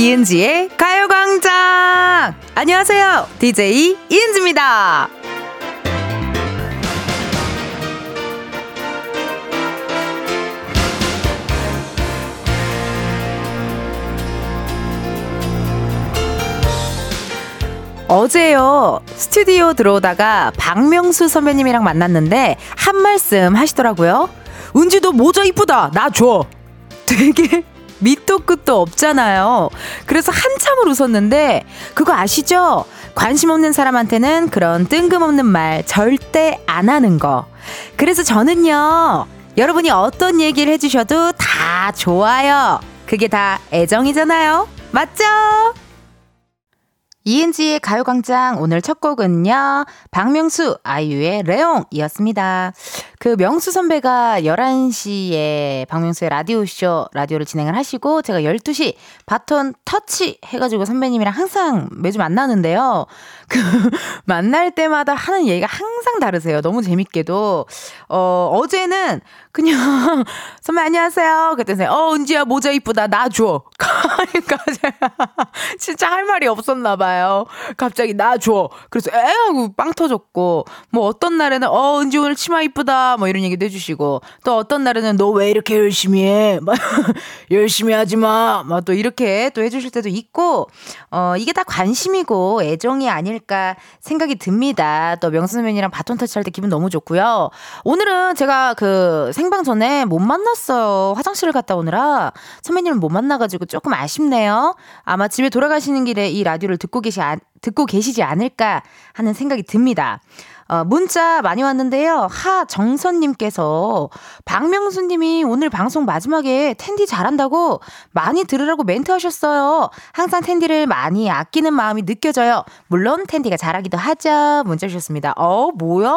이은지의 가요광장! 안녕하세요. DJ 이은지입니다. 어제요, 스튜디오 들어오다가 박명수 선배님이랑 만났는데 한 말씀 하시더라고요. 은지 너 모자 이쁘다. 나 줘. 되게 밑도 끝도 없잖아요. 그래서 한참을 웃었는데 그거 아시죠? 관심 없는 사람한테는 그런 뜬금없는 말 절대 안 하는 거. 그래서 저는요. 여러분이 어떤 얘기를 해주셔도 다 좋아요. 그게 다 애정이잖아요. 맞죠? 이은지의 가요광장 오늘 첫 곡은요. 박명수 아이유의 레옹이었습니다. 그 명수 선배가 11시에 박명수의 라디오쇼 라디오를 진행을 하시고 제가 12시 바톤 터치 해가지고 선배님이랑 항상 매주 만나는데요. 그 만날 때마다 하는 얘기가 항상 다르세요. 너무 재밌게도. 어, 어제는 그냥 선배 안녕하세요. 그랬더니 어, 은지야 모자 이쁘다. 나 줘. 그러니까 제가 진짜 할 말이 없었나 봐요. 갑자기 나 줘. 그래서 에 하고 빵 터졌고 뭐 어떤 날에는 어, 은지 오늘 치마 이쁘다. 뭐 이런 얘기도 해주시고 또 어떤 날에는 너 왜 이렇게 열심히 해? 막 열심히 하지 마. 막 또 이렇게 또 해주실 때도 있고 어 이게 다 관심이고 애정이 아닐까 생각이 듭니다. 또 명수 선배님이랑 바톤 터치할 때 기분 너무 좋고요. 오늘은 제가 그 생방 전에 못 만났어요. 화장실을 갔다 오느라 선배님을 못 만나가지고 조금 아쉽네요. 아마 집에 돌아가시는 길에 이 라디오를 듣고 계시 듣고 계시지 않을까 하는 생각이 듭니다. 어, 문자 많이 왔는데요. 하정선님께서 박명수님이 오늘 방송 마지막에 은디 잘한다고 많이 들으라고 멘트 하셨어요. 항상 은디를 많이 아끼는 마음이 느껴져요. 물론 은디가 잘하기도 하죠. 문자 주셨습니다. 어, 뭐야.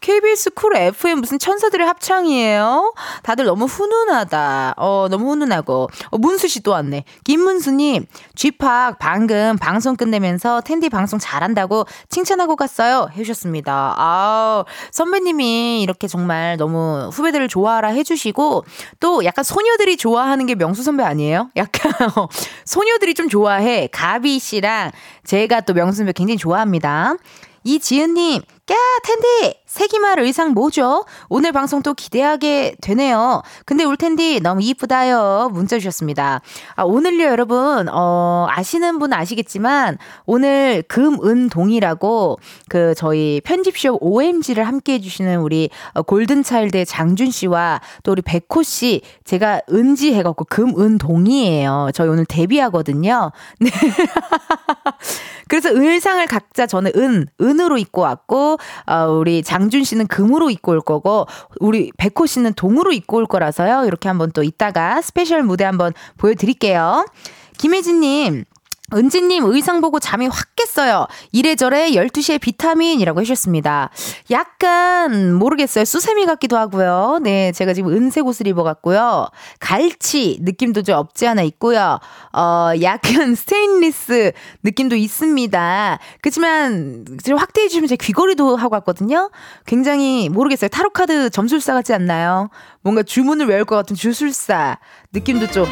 KBS 쿨 FM 무슨 천사들의 합창이에요? 다들 너무 훈훈하다. 어, 너무 훈훈하고. 어, 문수 씨 또 왔네. 김문수님, 쥐팍 방금 방송 끝내면서 텐디 방송 잘한다고 칭찬하고 갔어요. 해주셨습니다. 아 선배님이 이렇게 정말 너무 후배들을 좋아하라 해주시고 또 약간 소녀들이 좋아하는 게 명수 선배 아니에요? 약간 소녀들이 좀 좋아해. 가비 씨랑 제가 또 명수 선배 굉장히 좋아합니다. 이지은님, 까 텐디 세기말 의상 뭐죠? 오늘 방송 또 기대하게 되네요. 근데 울텐디 너무 이쁘다요. 문자 주셨습니다. 아, 오늘요 여러분 어, 아시는 분 아시겠지만 오늘 금 은 동이라고 그 저희 편집숍 OMG를 함께 해주시는 우리 어, 골든차일드의 장준 씨와 또 우리 백호 씨 제가 은지 해갖고 금 은 동이에요. 저희 오늘 데뷔하거든요. 네. 그래서 의상을 각자 저는 은 은으로 입고 왔고 어, 우리 장준 씨는 금으로 입고 올 거고 우리 백호 씨는 동으로 입고 올 거라서요. 이렇게 한번 또 이따가 스페셜 무대 한번 보여드릴게요. 김혜진님, 은지님 의상 보고 잠이 확 깼어요. 이래저래 12시의 비타민이라고 해주셨습니다. 약간 모르겠어요. 수세미 같기도 하고요. 네, 제가 지금 은색 옷을 입어갔고요. 갈치 느낌도 좀 없지 않아 있고요. 어, 약간 스테인리스 느낌도 있습니다. 그렇지만 지금 확대해 주시면 제 귀걸이도 하고 왔거든요. 굉장히 모르겠어요. 타로카드 점술사 같지 않나요? 뭔가 주문을 외울 것 같은 주술사 느낌도 좀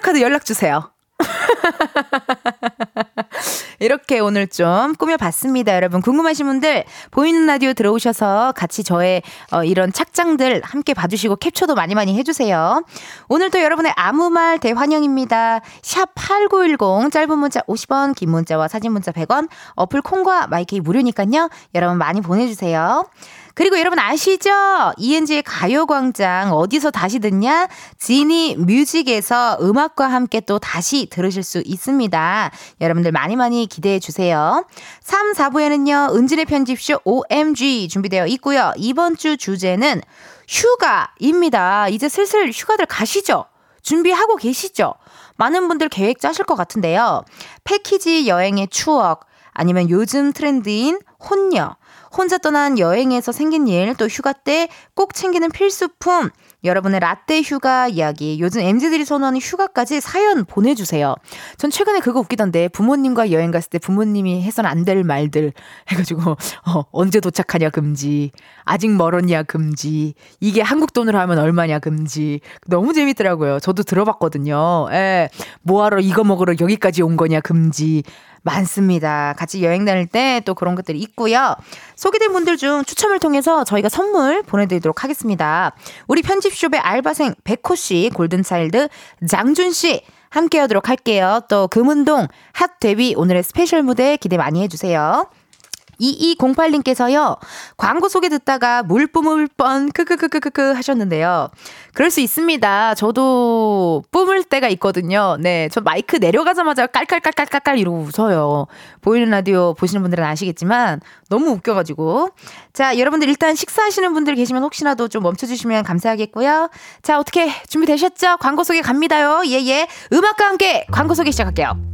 타로카드 연락 주세요. 이렇게 오늘 좀 꾸며봤습니다. 여러분 궁금하신 분들 보이는 라디오 들어오셔서 같이 저의 어, 이런 착장들 함께 봐주시고 캡처도 많이 많이 해주세요. 오늘도 여러분의 아무 말 대환영입니다. 샵8910 짧은 문자 50원 긴 문자와 사진 문자 100원 어플 콩과 마이케이 무료니까요. 여러분 많이 보내주세요. 그리고 여러분 아시죠? ENG의 가요광장 어디서 다시 듣냐? 지니 뮤직에서 음악과 함께 또 다시 들으실 수 있습니다. 여러분들 많이 많이 기대해 주세요. 3, 4부에는요, 은진의 편집쇼 OMG 준비되어 있고요. 이번 주 주제는 휴가입니다. 이제 슬슬 휴가들 가시죠? 준비하고 계시죠? 많은 분들 계획 짜실 것 같은데요. 패키지 여행의 추억, 아니면 요즘 트렌드인 혼녀, 혼자 떠난 여행에서 생긴 일, 또 휴가 때 꼭 챙기는 필수품, 여러분의 라떼 휴가 이야기, 요즘 MZ들이 선호하는 휴가까지 사연 보내주세요. 전 최근에 그거 웃기던데 부모님과 여행 갔을 때 부모님이 해선 안 될 말들 해가지고 어, 언제 도착하냐 금지, 아직 멀었냐 금지, 이게 한국 돈으로 하면 얼마냐 금지. 너무 재밌더라고요. 저도 들어봤거든요. 예, 뭐하러 이거 먹으러 여기까지 온 거냐 금지. 많습니다. 같이 여행 다닐 때 또 그런 것들이 있고요. 소개된 분들 중 추첨을 통해서 저희가 선물 보내드리도록 하겠습니다. 우리 편집숍의 알바생 백호 씨, 골든차일드 장준 씨 함께 하도록 할게요. 또 금은동 hot 데뷔 오늘의 스페셜 무대 기대 많이 해주세요. 2208님께서요, 광고 소개 듣다가 물 뿜을 뻔, 크크크크크크 하셨는데요. 그럴 수 있습니다. 저도 뿜을 때가 있거든요. 네. 저 마이크 내려가자마자 깔깔깔깔깔깔 이러고 웃어요. 보이는 라디오 보시는 분들은 아시겠지만, 너무 웃겨 가지고. 자, 여러분들 일단 식사하시는 분들 계시면 혹시라도 좀 멈춰 주시면 감사하겠고요. 자, 어떻게 준비되셨죠? 광고 소개 갑니다요. 예, 예. 음악과 함께 광고 소개 시작할게요.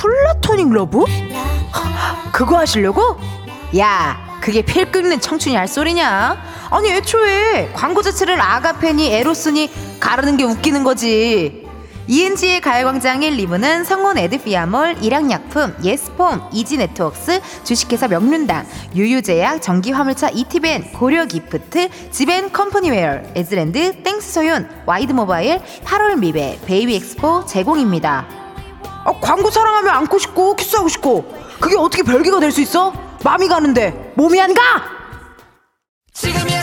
플라토닉 러브? 그거 하시려고? 야, 그게 피 끓는 청춘이 할 소리냐? 아니, 애초에 광고 자체를 아가페니, 에로스니 가르는 게 웃기는 거지. 이은지의 가요광장 1, 2부는 성원 에드피아몰, 일양약품, 예스폼, 이지네트웍스, 주식회사 명륜당, 유유제약, 전기화물차 이티벤, 고려기프트, 지벤 컴퍼니웨어, 에즈랜드, 땡스소윤, 와이드모바일, 8월 미베, 베이비엑스포 제공입니다. 아, 광고 사랑하면 안고 싶고 키스하고 싶고 그게 어떻게 별개가 될 수 있어? 마음이 가는데 몸이 안 가? 지금이야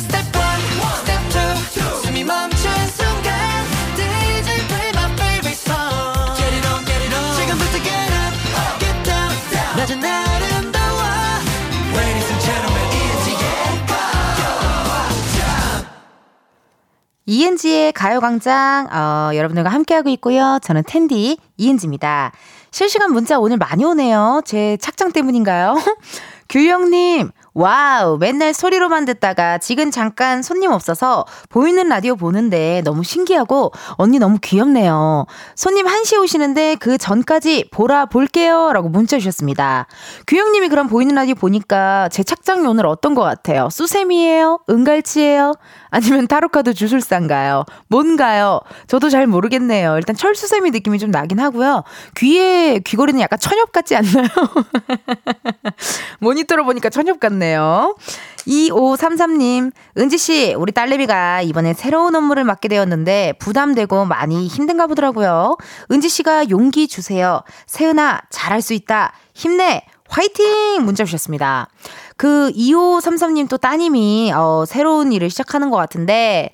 ENG의 가요광장 어, 여러분들과 함께하고 있고요 저는 텐디 이은지입니다. 실시간 문자 오늘 많이 오네요. 제 착장 때문인가요? 규영님, wow, 맨날 소리로만 듣다가 지금 잠깐 손님 없어서 보이는 라디오 보는데 너무 신기하고 언니 너무 귀엽네요. 손님 1시 오시는데 그 전까지 보라 볼게요. 라고 문자 주셨습니다. 규영님이 그럼 보이는 라디오 보니까 제 착장이 오늘 어떤 것 같아요? 수세미예요? 은갈치예요? 아니면 타로카드 주술사인가요? 뭔가요? 저도 잘 모르겠네요. 일단 철수세미 느낌이 좀 나긴 하고요. 귀에 귀걸이는 약간 천엽 같지 않나요? 모니터로 보니까 천엽 같네요. 2533님, 은지씨, 우리 딸내미가 이번에 새로운 업무를 맡게 되었는데 부담되고 많이 힘든가 보더라고요. 은지씨가 용기 주세요. 세은아, 잘할 수 있다. 힘내! 화이팅! 문자 주셨습니다. 그 2533님 또 따님이 어, 새로운 일을 시작하는 것 같은데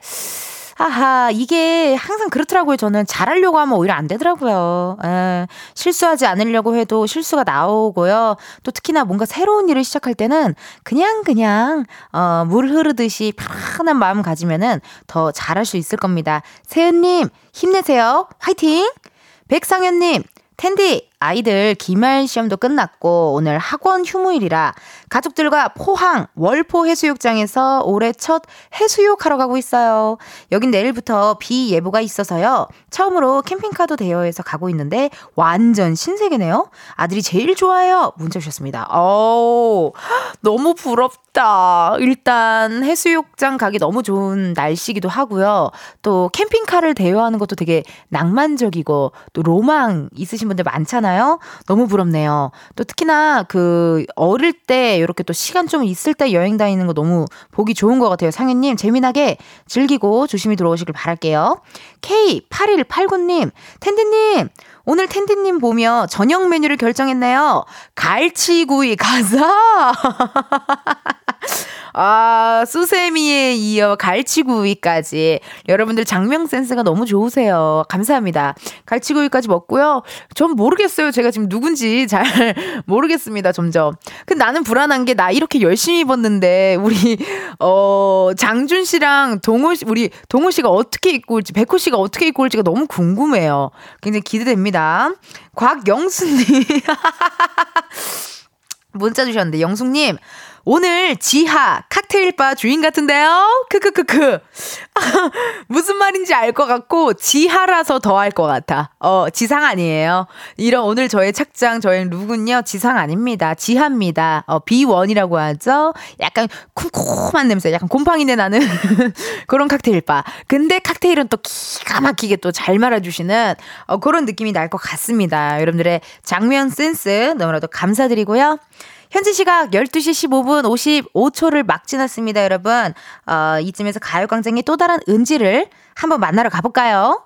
아하, 이게 항상 그렇더라고요. 저는 잘하려고 하면 오히려 안 되더라고요. 에, 실수하지 않으려고 해도 실수가 나오고요. 또 특히나 뭔가 새로운 일을 시작할 때는 그냥 그냥 어, 물 흐르듯이 편안한 마음 가지면은 더 잘할 수 있을 겁니다. 세은님 힘내세요. 화이팅! 백상현님 텐디 아이들 기말 시험도 끝났고 오늘 학원 휴무일이라 가족들과 포항 월포 해수욕장에서 올해 첫 해수욕 하러 가고 있어요. 여긴 내일부터 비 예보가 있어서요. 처음으로 캠핑카도 대여해서 가고 있는데 완전 신세계네요. 아들이 제일 좋아해요. 문자 주셨습니다. 어 너무 부럽다. 일단 해수욕장 가기 너무 좋은 날씨기도 하고요. 또 캠핑카를 대여하는 것도 되게 낭만적이고 또 로망 있으신 분들 많잖아요. 있잖아요. 너무 부럽네요. 또 특히나 그 어릴 때 이렇게 또 시간 좀 있을 때 여행 다니는 거 너무 보기 좋은 것 같아요. 상현님 재미나게 즐기고 조심히 들어오시길 바랄게요. K8189님, 텐디님, 오늘 텐디님 보며 저녁 메뉴를 결정했네요. 갈치구이 가자! 아, 수세미에 이어 갈치구이까지. 여러분들 장명 센스가 너무 좋으세요. 감사합니다. 갈치구이까지 먹고요. 전 모르겠어요. 제가 지금 누군지 잘 모르겠습니다. 점점. 근데 나는 불안한 게 나 이렇게 열심히 입었는데 우리 어 장준 씨랑 동호 씨 우리 동호 씨가 어떻게 입고 올지 백호 씨가 어떻게 입고 올지가 너무 궁금해요. 굉장히 기대됩니다. 곽영수님 문자 주셨는데 영숙님 오늘 지하 칵테일바 주인 같은데요? 크크크크. 무슨 말인지 알 것 같고, 지하라서 더 할 것 같아. 어, 지상 아니에요. 이런 오늘 저의 착장, 저의 룩은요, 지상 아닙니다. 지하입니다. 어, B1이라고 하죠? 약간 쿰쿰한 냄새, 약간 곰팡이내 나는 그런 칵테일바. 근데 칵테일은 또 기가 막히게 또 잘 말아 주시는 어, 그런 느낌이 날 것 같습니다. 여러분들의 장면 센스 너무나도 감사드리고요. 현지 시각 12시 15분 55초를 막 지났습니다, 여러분. 어, 이쯤에서 가요광장의 또 다른 은지를 한번 만나러 가볼까요?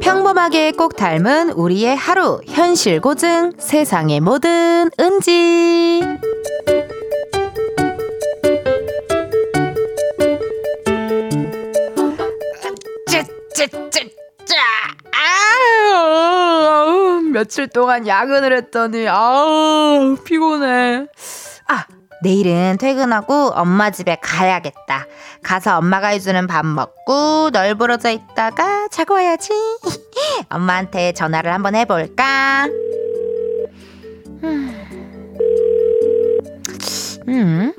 평범하게 꼭 닮은 우리의 하루, 현실 고증, 세상의 모든 은지. 아유, 며칠 동안 야근을 했더니, 아우, 피곤해. 아, 내일은 퇴근하고 엄마 집에 가야겠다. 가서 엄마가 해주는 밥 먹고 널브러져 있다가 자고 와야지. 엄마한테 전화를 한번 해볼까? 음,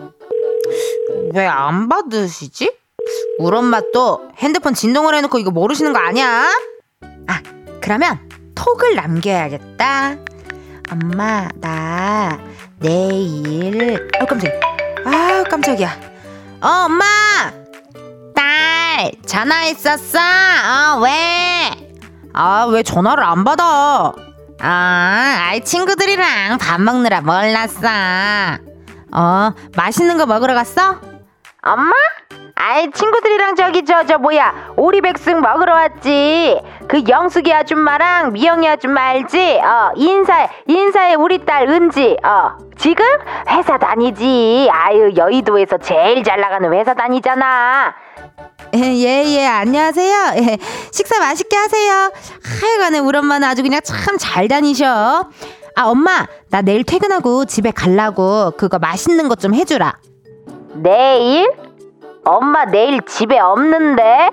왜 안 받으시지? 우리 엄마 또 핸드폰 진동을 해놓고 이거 모르시는 거 아니야? 아, 그러면 톡을 남겨야겠다. 엄마, 나 내일. 어, 깜짝이야. 아, 깜짝이야. 어, 엄마! 딸, 전화했었어? 어, 왜? 아, 왜 전화를 안 받아? 아, 아이, 친구들이랑 밥 먹느라 몰랐어. 어, 맛있는 거 먹으러 갔어? 엄마? 아이 친구들이랑 저기 저저 저 뭐야 오리백숙 먹으러 왔지. 그 영숙이 아줌마랑 미영이 아줌마 알지? 어 인사해 인사해 우리 딸 은지. 어 지금 회사 다니지. 아유 여의도에서 제일 잘 나가는 회사 다니잖아. 예예 예, 안녕하세요. 예, 식사 맛있게 하세요. 하여간에 우리 엄마는 아주 그냥 참 잘 다니셔. 아 엄마 나 내일 퇴근하고 집에 갈라고 그거 맛있는 것 좀 해주라. 내일? 엄마 내일 집에 없는데?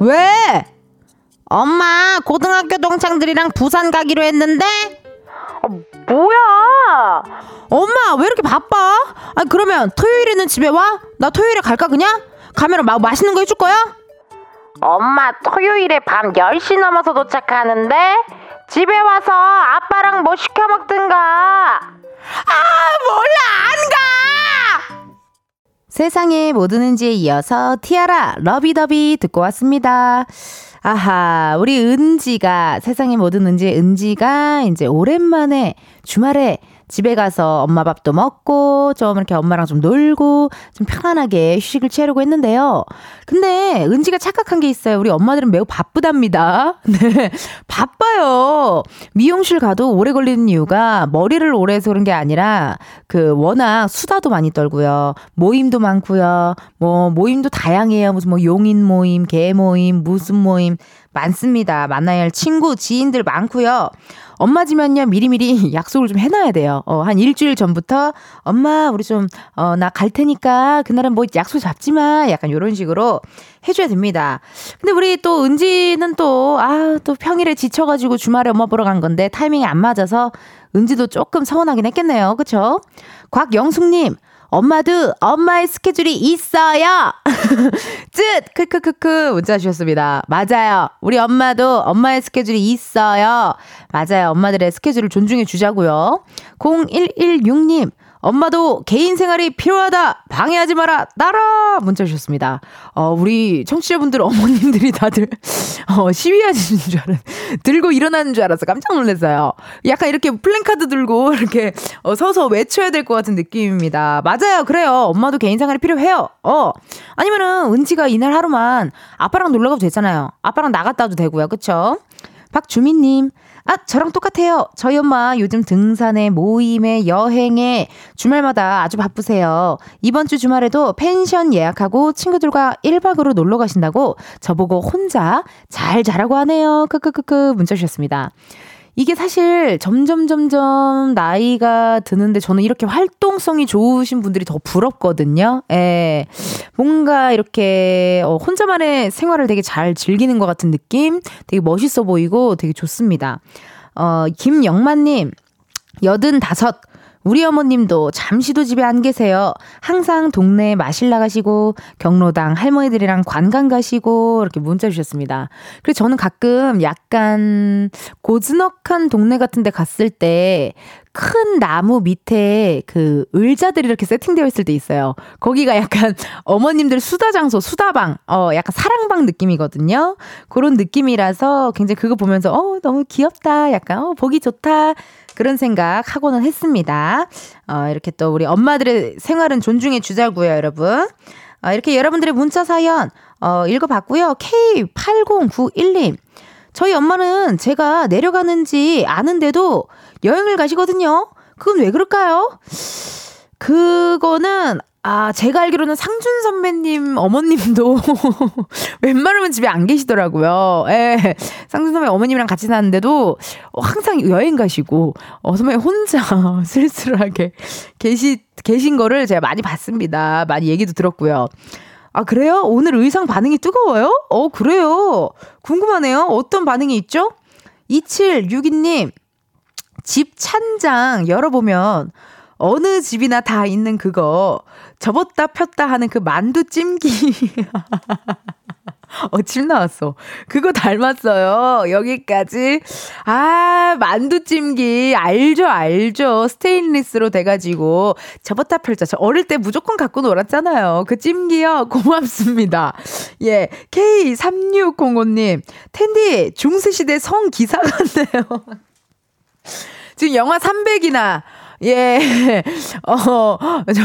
왜? 엄마 고등학교 동창들이랑 부산 가기로 했는데? 아, 뭐야? 엄마 왜 이렇게 바빠? 아 그러면 토요일에는 집에 와? 나 토요일에 갈까 그냥? 가면 막 맛있는 거 해줄 거야? 엄마 토요일에 밤 10시 넘어서 도착하는데 집에 와서 아빠랑 뭐 시켜 먹든가 아 몰라 안 가! 세상에 뭐 드는지에 이어서 티아라 러비더비 듣고 왔습니다. 아하, 우리 은지가 세상에 모든 은지 은지가 이제 오랜만에 주말에 집에 가서 엄마 밥도 먹고 좀 이렇게 엄마랑 좀 놀고 좀 편안하게 휴식을 취하려고 했는데요. 근데 은지가 착각한 게 있어요. 우리 엄마들은 매우 바쁘답니다. 네. 바빠요. 미용실 가도 오래 걸리는 이유가 머리를 오래 해서 그런 게 아니라 그 워낙 수다도 많이 떨고요. 모임도 많고요. 뭐 모임도 다양해요. 무슨 뭐 용인 모임, 개 모임, 무슨 모임 많습니다. 만나야 할 친구, 지인들 많고요. 엄마 집면요 미리미리 약속을 좀 해놔야 돼요. 어, 한 일주일 전부터 엄마 우리 좀 어, 나 갈 테니까 그날은 뭐 약속 잡지 마. 약간 요런 식으로 해줘야 됩니다. 근데 우리 또 은지는 또, 아, 또 평일에 지쳐가지고 주말에 엄마 보러 간 건데 타이밍이 안 맞아서 은지도 조금 서운하긴 했겠네요. 그쵸? 곽영숙님, 엄마도 엄마의 스케줄이 있어요. 쯧! 크크크크 문자 주셨습니다. 맞아요. 우리 엄마도 엄마의 스케줄이 있어요. 맞아요. 엄마들의 스케줄을 존중해 주자고요. 0116님 엄마도 개인 생활이 필요하다. 방해하지 마라. 따라 문자 주셨습니다. 어, 우리 청취자분들 어머님들이 다들 어, 시위하시는 줄 알았, 들고 일어나는 줄 알아서 깜짝 놀랐어요. 약간 이렇게 플랜카드 들고 이렇게 어, 서서 외쳐야 될 것 같은 느낌입니다. 맞아요. 그래요. 엄마도 개인 생활이 필요해요. 어. 아니면은 은지가 이날 하루만 아빠랑 놀러 가도 되잖아요. 아빠랑 나갔다 와도 되고요. 그쵸? 박주민님, 아, 저랑 똑같아요. 저희 엄마 요즘 등산에 모임에 여행에 주말마다 아주 바쁘세요. 이번 주 주말에도 펜션 예약하고 친구들과 1박으로 놀러 가신다고 저보고 혼자 잘 자라고 하네요. 크크크크 문자 주셨습니다. 이게 사실 점점 점점 나이가 드는데 저는 이렇게 활동성이 좋으신 분들이 더 부럽거든요. 예. 뭔가 이렇게 어, 혼자만의 생활을 되게 잘 즐기는 것 같은 느낌? 되게 멋있어 보이고 되게 좋습니다. 어, 김영만님, 여든 다섯. 우리 어머님도 잠시도 집에 안 계세요. 항상 동네에 마실 나가시고 경로당 할머니들이랑 관광 가시고 이렇게 문자 주셨습니다. 그래서 저는 가끔 약간 고즈넉한 동네 같은 데 갔을 때 큰 나무 밑에 그 의자들이 이렇게 세팅되어 있을 때 있어요. 거기가 약간 어머님들 수다 장소, 수다방, 어, 약간 사랑방 느낌이거든요. 그런 느낌이라서 굉장히 그거 보면서 어, 너무 귀엽다. 약간 어, 보기 좋다. 그런 생각 하고는 했습니다. 어, 이렇게 또 우리 엄마들의 생활은 존중해 주자고요, 여러분. 어, 이렇게 여러분들의 문자 사연 어, 읽어봤고요. K8091님. 저희 엄마는 제가 내려가는지 아는데도 여행을 가시거든요. 그건 왜 그럴까요? 그거는 아, 제가 알기로는 상준 선배님 어머님도 웬만하면 집에 안 계시더라고요. 예. 상준 선배 어머님이랑 같이 사는데도 항상 여행 가시고, 어, 선배 혼자 쓸쓸하게 계시, 계신 거를 제가 많이 봤습니다. 많이 얘기도 들었고요. 아, 그래요? 오늘 의상 반응이 뜨거워요? 어, 그래요. 궁금하네요. 어떤 반응이 있죠? 2762님, 집 찬장 열어보면 어느 집이나 다 있는 그거 접었다 폈다 하는 그 만두 찜기. 어, 침 나왔어. 그거 닮았어요. 여기까지. 아, 만두찜기. 알죠, 알죠. 스테인리스로 돼가지고. 접었다 펼쳐. 저 어릴 때 무조건 갖고 놀았잖아요. 그 찜기요. 고맙습니다. 예. K3605님. 텐디, 중세시대 성 기사 같네요. 지금 영화 300이나 예. 어, 저,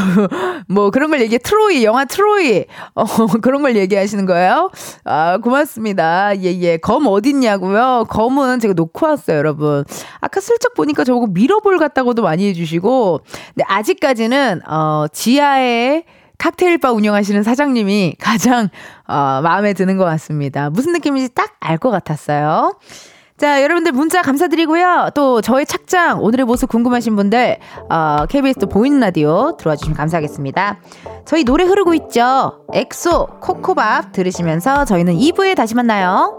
뭐 그런 걸 얘기해. 트로이, 영화 트로이. 어, 그런 걸 얘기하시는 거예요? 아, 고맙습니다. 예, 예. 검 어딨냐고요? 검은 제가 놓고 왔어요, 여러분. 아까 슬쩍 보니까 저거 미러볼 같다고도 많이 해주시고. 근데 아직까지는, 어, 지하에 칵테일바 운영하시는 사장님이 가장, 어, 마음에 드는 것 같습니다. 무슨 느낌인지 딱 알 것 같았어요. 자, 여러분들 문자 감사드리고요. 또 저의 착장, 오늘의 모습 궁금하신 분들, 어, KBS 또 보이는 라디오 들어와 주시면 감사하겠습니다. 저희 노래 흐르고 있죠? 엑소, Ko Ko Bop 들으시면서 저희는 2부에 다시 만나요.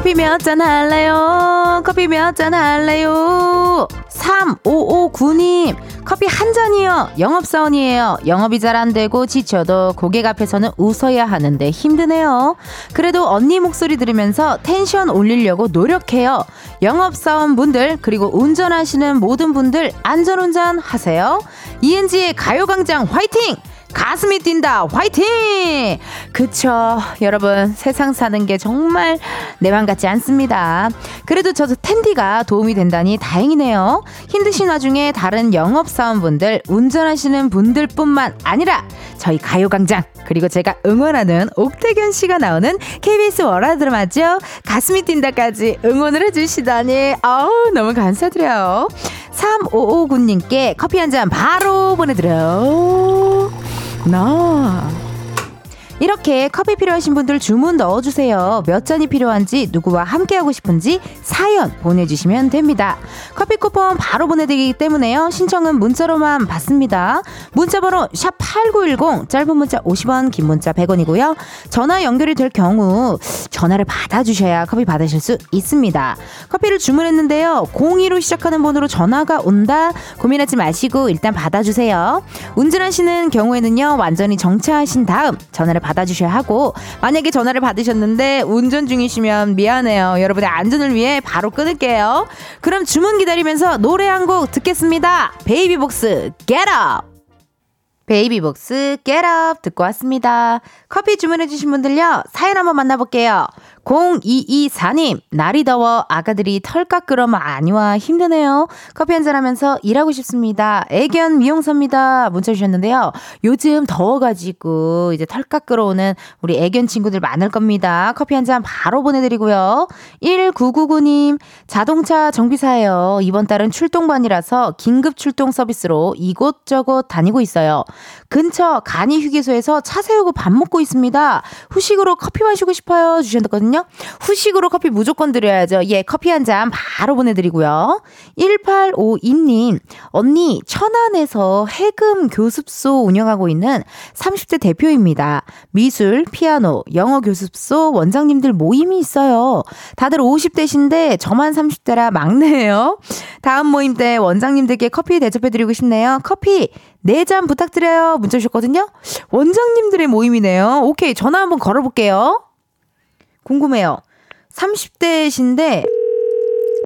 커피 몇 잔 할래요? 커피 몇 잔 할래요? 3559님, 커피 한 잔이요. 영업사원이에요. 영업이 잘 안 되고 지쳐도 고객 앞에서는 웃어야 하는데 힘드네요. 그래도 언니 목소리 들으면서 텐션 올리려고 노력해요. 영업사원 분들, 그리고 운전하시는 모든 분들 안전운전 하세요. 이은지의 가요광장 화이팅! 가슴이 뛴다. 화이팅! 그쵸? 여러분 세상 사는 게 정말 내 맘 같지 않습니다. 그래도 저도 텐디가 도움이 된다니 다행이네요. 힘드신 와중에 다른 영업사원분들 운전하시는 분들뿐만 아니라 저희 가요광장 그리고 제가 응원하는 옥태견 씨가 나오는 KBS 월화 드라마죠? 가슴이 뛴다까지 응원을 해주시다니. 아우 너무 감사드려요. 3559님께 커피 한 잔 바로 보내드려요 나 이렇게 커피 필요하신 분들 주문 넣어주세요. 몇 잔이 필요한지, 누구와 함께하고 싶은지 사연 보내주시면 됩니다. 커피 쿠폰 바로 보내드리기 때문에요. 신청은 문자로만 받습니다. 문자번호 샵 8910, 짧은 문자 50원, 긴 문자 100원이고요. 전화 연결이 될 경우 전화를 받아주셔야 커피 받으실 수 있습니다. 커피를 주문했는데요. 02로 시작하는 번호로 전화가 온다? 고민하지 마시고 일단 받아주세요. 운전하시는 경우에는요, 완전히 정차하신 다음 전화를 받 아주셔야 하고, 만약에 전화를 받으셨는데 운전 중이시면 미안해요. 여러분의 안전을 위해 바로 끊을게요. 그럼 주문 기다리면서 노래 한 곡 듣겠습니다. 베이비복스, get up! 베이비복스, get up! 듣고 왔습니다. 커피 주문해주신 분들요, 사연 한번 만나볼게요. 0224님, 날이 더워 아가들이 털 깎으러 많이 와 힘드네요. 커피 한잔 하면서 일하고 싶습니다. 애견 미용사입니다. 문자 주셨는데요. 요즘 더워가지고 이제 털 깎으러 오는 우리 애견 친구들 많을 겁니다. 커피 한 잔 바로 보내드리고요. 1999님, 자동차 정비사예요. 이번 달은 출동반이라서 긴급 출동 서비스로 이곳저곳 다니고 있어요. 근처 간이 휴게소에서 차 세우고 밥 먹고 있습니다. 후식으로 커피 마시고 싶어요. 주셨거든요. 후식으로 커피 무조건 드려야죠. 예, 커피 한 잔 바로 보내드리고요. 1852님, 언니, 천안에서 해금 교습소 운영하고 있는 30대 대표입니다. 미술, 피아노, 영어 교습소 원장님들 모임이 있어요. 다들 50대신데 저만 30대라 막내예요. 다음 모임 때 원장님들께 커피 대접해드리고 싶네요. 커피 4잔 부탁드려요. 문자 주셨거든요. 원장님들의 모임이네요. 오케이, 전화 한번 걸어볼게요. 궁금해요. 30대신데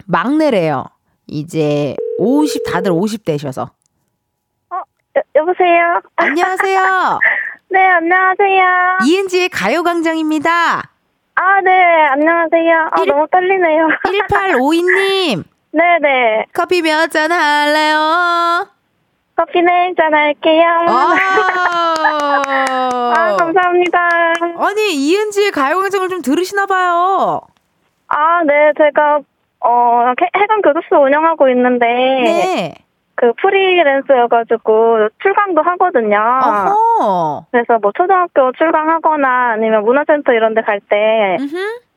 막내래요. 이제 50 다들 50대셔서. 어, 여, 여보세요. 안녕하세요. 네, 안녕하세요. 이은지의 가요광장입니다. 아, 네, 안녕하세요. 아, 일- 너무 떨리네요. 1852님, 네네. 커피 몇 잔 할래요? 커피 네잔 할게요. 아, 아, 감사합니다. 아니, 이은지의 가요광장을 좀 들으시나봐요. 아, 네, 제가, 어, 해- 해관 교습소 운영하고 있는데, 네. 그 프리랜서여가지고 출강도 하거든요. 어허. 그래서 뭐 초등학교 출강하거나 아니면 문화센터 이런 데 갈 때.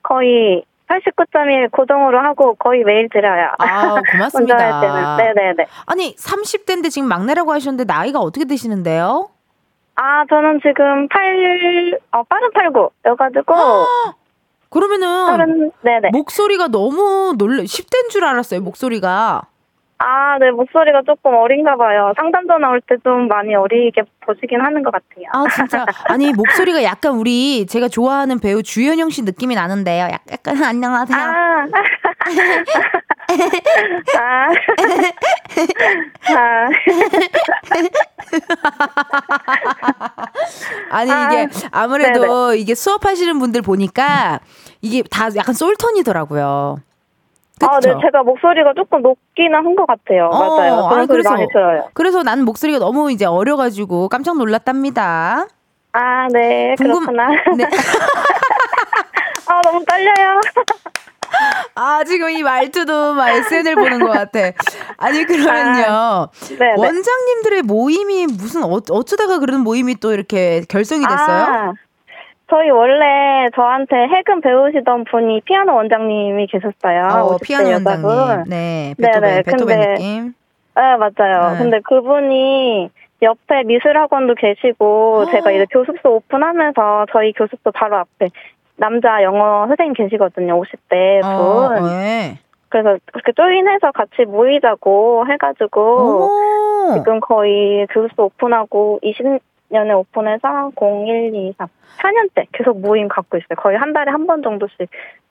거의 89.1 고정으로 하고 거의 매일 드려요. 아, 고맙습니다. 네네네. 아니, 30대인데 지금 막내라고 하셨는데 나이가 어떻게 되시는데요? 아, 저는 지금 8, 어, 빠른 89여가지고, 그러면은 빠른, 네네. 목소리가 너무 놀래 10대인 줄 알았어요, 목소리가. 아, 네, 목소리가 조금 어린가 봐요. 상담 전화 올때 좀 많이 어리게 보시긴 하는 것 같아요. 아, 진짜. 아니, 목소리가 약간 우리 제가 좋아하는 배우 주현영 씨 느낌이 나는데요. 약- 약간 안녕하세요. 아, 아, 아, 아니, 아, 이게 아무래도 이게 수업하시는 분들 보니까 이게 다 약간 솔톤이더라고요. 그쵸? 아, 네, 제가 목소리가 조금 높기는 한 것 같아요. 어, 맞아요. 그런 아니, 소리 많이 들어요. 그래서 나는 목소리가 너무 이제 어려가지고 깜짝 놀랐답니다. 아, 네, 궁금- 그렇구나. 네. 아, 너무 떨려요. 아, 지금 이 말투도 막 SNL 보는 것 같아. 아니, 그러면요. 네, 네. 원장님들의 모임이 무슨, 어, 어쩌다가 그런 모임이 또 이렇게 결성이 됐어요? 아, 저희 원래 저한테 해금 배우시던 분이 피아노 원장님이 계셨어요. 어, 50대 피아노 여자분. 원장님. 네, 베토벤, 네네, 베토벤 근데- 느낌. 네, 맞아요. 네. 근데 그분이 옆에 미술학원도 계시고, 아. 제가 이제 교습소 오픈하면서 저희 교습소 바로 앞에 남자 영어 선생님 계시거든요, 50대 분. 어, 네. 그래서 그렇게 조인해서 같이 모이자고 해가지고, 오. 지금 거의 교습소 오픈하고 20 년에 오픈해서 01, 2, 3, 4년째 계속 모임 갖고 있어요. 거의 한 달에 한 번 정도씩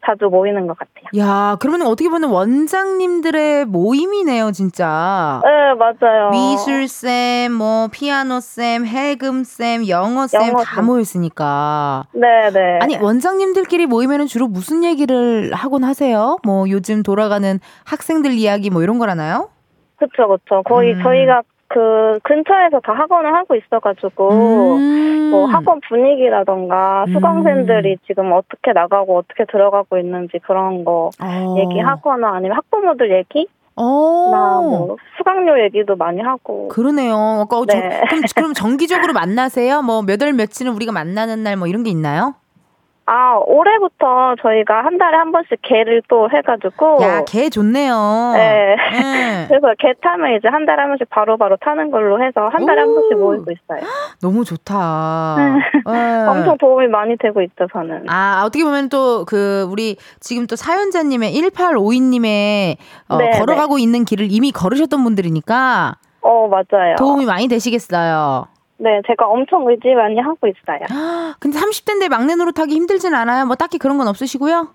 자주 모이는 것 같아요. 야, 그러면 어떻게 보면 원장님들의 모임이네요, 진짜. 네, 맞아요. 미술쌤, 뭐, 피아노쌤, 해금쌤, 영어쌤 다 영어쌤. 모였으니까. 네 네. 아니, 원장님들끼리 모이면 주로 무슨 얘기를 하곤 하세요? 뭐, 요즘 돌아가는 학생들 이야기 뭐 이런 거라나요? 그쵸, 그쵸. 거의 음. 저희가 그 근처에서 다 학원을 하고 있어가지고, 음. 뭐 학원 분위기라던가 음. 수강생들이 지금 어떻게 나가고 어떻게 들어가고 있는지 그런 거 어. 얘기하거나 아니면 학부모들 얘기? 어. 나뭐 수강료 얘기도 많이 하고. 그러네요. 아까 네. 저, 그럼, 그럼 정기적으로 만나세요? 뭐 몇 월 며칠은 우리가 만나는 날 뭐 이런 게 있나요? 아, 올해부터 저희가 한 달에 한 번씩 개를 또 해가지고. 야, 개 좋네요. 네. 네. 그래서 개 타면 이제 한 달에 한 번씩 바로바로 바로 타는 걸로 해서 한 달에 오. 한 번씩 모이고 있어요. 너무 좋다. 네. 네. 엄청 도움이 많이 되고 있죠, 저는. 아, 어떻게 보면 또 그, 우리 지금 또 사연자님의 1852님의 어, 네, 걸어가고 네. 있는 길을 이미 걸으셨던 분들이니까. 어, 맞아요. 도움이 많이 되시겠어요. 네, 제가 엄청 의지 많이 하고 있어요. 근데 30대인데 막내 노릇하기 힘들진 않아요? 뭐 딱히 그런 건 없으시고요?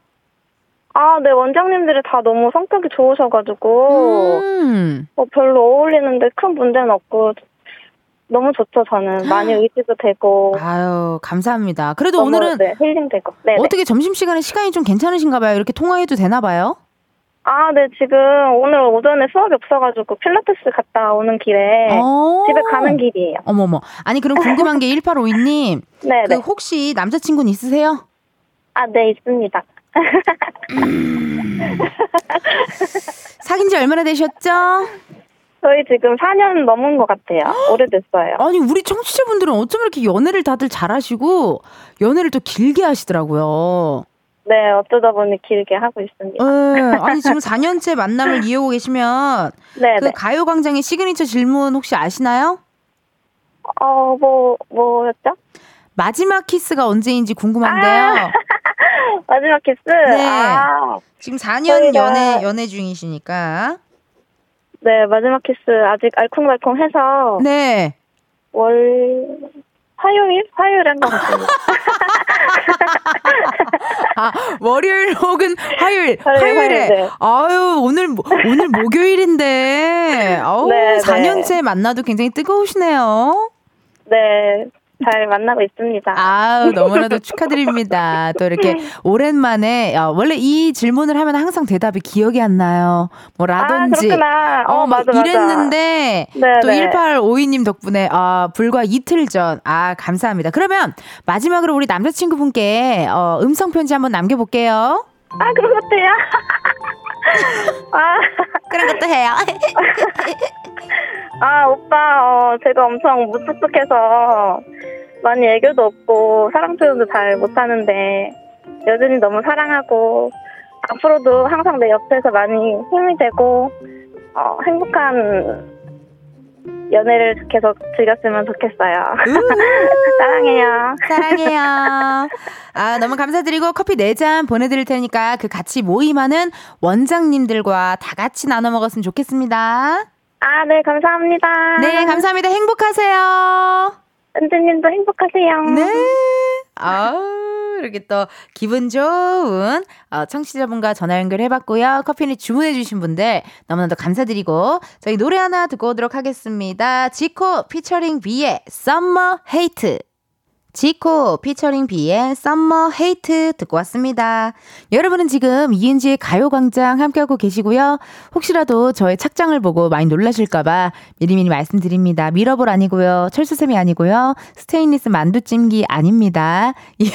아, 네, 원장님들이 다 너무 성격이 좋으셔가지고, 음. 뭐 별로 어울리는데 큰 문제는 없고, 너무 좋죠, 저는. 많이 의지도 되고. 아유, 감사합니다. 그래도 오늘은. 네, 힐링되고. 네. 어떻게 점심시간에 시간이 좀 괜찮으신가 봐요. 이렇게 통화해도 되나 봐요? 아, 네, 지금 오늘 오전에 수업이 없어가지고 필라테스 갔다 오는 길에 어. 집에 가는 길이에요. 어머머. 아니, 그럼 궁금한 게 1852님. 네. 그 혹시 남자친구는 있으세요? 아, 네, 있습니다. 음. 사귄 지 얼마나 되셨죠? 저희 지금 4년 넘은 것 같아요. 오래됐어요. 아니, 우리 청취자분들은 어쩜 이렇게 연애를 다들 잘하시고, 연애를 또 길게 하시더라고요. 네, 어쩌다 보니 길게 하고 있습니다. 네, 아니 지금 4년째 만남을 이어오고 계시면 네, 그 네. 가요광장의 시그니처 질문 혹시 아시나요? 어, 뭐 뭐였죠? 마지막 키스가 언제인지 궁금한데요. 아, 마지막 키스? 네. 아, 지금 4년 저희가... 연애 연애 중이시니까. 네, 마지막 키스 아직 알콩달콩해서. 네. 월 화요일? 화요일에 한것 같습니다. 아, 월요일 혹은 화요일. 화요일에. 네. 아유, 오늘, 오늘 목요일인데. 아우, 네, 4년째 네. 만나도 굉장히 뜨거우시네요. 네. 잘 만나고 있습니다. 아우, 너무나도 축하드립니다. 또 이렇게 오랜만에, 어, 원래 이 질문을 하면 항상 대답이 기억이 안 나요. 뭐라든지. 아, 어, 어, 맞아, 이랬는데, 네, 또 네. 1852님 덕분에, 어, 불과 이틀 전, 아, 감사합니다. 그러면 마지막으로 우리 남자친구분께, 어, 음성편지 한번 남겨볼게요. 아, 그런 것도 해요? 아. 그런 것도 해요. 아, 오빠, 어, 제가 엄청 무뚝뚝해서 많이 애교도 없고 사랑 표현도 잘 못하는데 여전히 너무 사랑하고 앞으로도 항상 내 옆에서 많이 힘이 되고 어, 행복한 연애를 계속 즐겼으면 좋겠어요. 사랑해요. 사랑해요. 아, 너무 감사드리고 커피 4잔 보내드릴 테니까 그 같이 모임하는 원장님들과 다 같이 나눠 먹었으면 좋겠습니다. 아, 네, 감사합니다. 네, 감사합니다. 행복하세요. 은주님도 행복하세요. 네. 아우, 이렇게 또 기분 좋은 어, 청취자분과 전화 연결해봤고요. 커피를 주문해주신 분들 너무나도 감사드리고 저희 노래 하나 듣고 오도록 하겠습니다. 지코 피처링 비의 Summer Hate. 지코 피처링 비의 Summer Hate 듣고 왔습니다. 여러분은 지금 이은지의 가요광장 함께하고 계시고요. 혹시라도 저의 착장을 보고 많이 놀라실까봐 미리미리 말씀드립니다. 미러볼 아니고요. 철수쌤이 아니고요. 스테인리스 만두찜기 아닙니다. 예,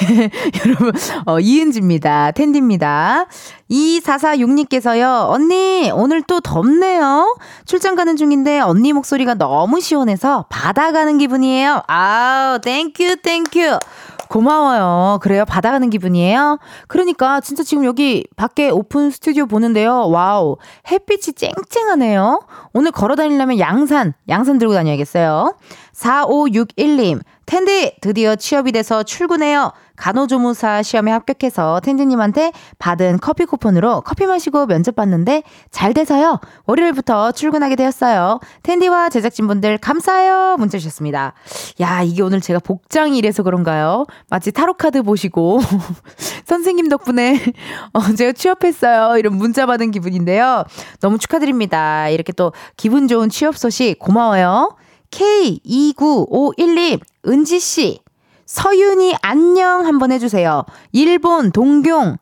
여러분, 어, 이은지입니다. 텐디입니다. 2446님께서요, 언니, 오늘 또 덥네요. 출장 가는 중인데 언니 목소리가 너무 시원해서 바다 가는 기분이에요. 아우, thank you, thank you. 고마워요. 그래요? 바다 가는 기분이에요? 그러니까 진짜 지금 여기 밖에 오픈 스튜디오 보는데요. 와우. 햇빛이 쨍쨍하네요. 오늘 걸어 다니려면 양산, 양산 들고 다녀야겠어요. 4561님. 텐디 드디어 취업이 돼서 출근해요. 간호조무사 시험에 합격해서 텐디님한테 받은 커피 쿠폰으로 커피 마시고 면접 봤는데 잘 돼서요. 월요일부터 출근하게 되었어요. 텐디와 제작진분들 감사해요. 문자 주셨습니다. 야, 이게 오늘 제가 복장이 이래서 그런가요? 마치 타로카드 보시고 선생님 덕분에 어, 제가 취업했어요. 이런 문자 받은 기분인데요. 너무 축하드립니다. 이렇게 또 기분 좋은 취업 소식 고마워요. K2951님, 은지 씨, 서윤이 안녕 한번 해주세요. 일본 동경,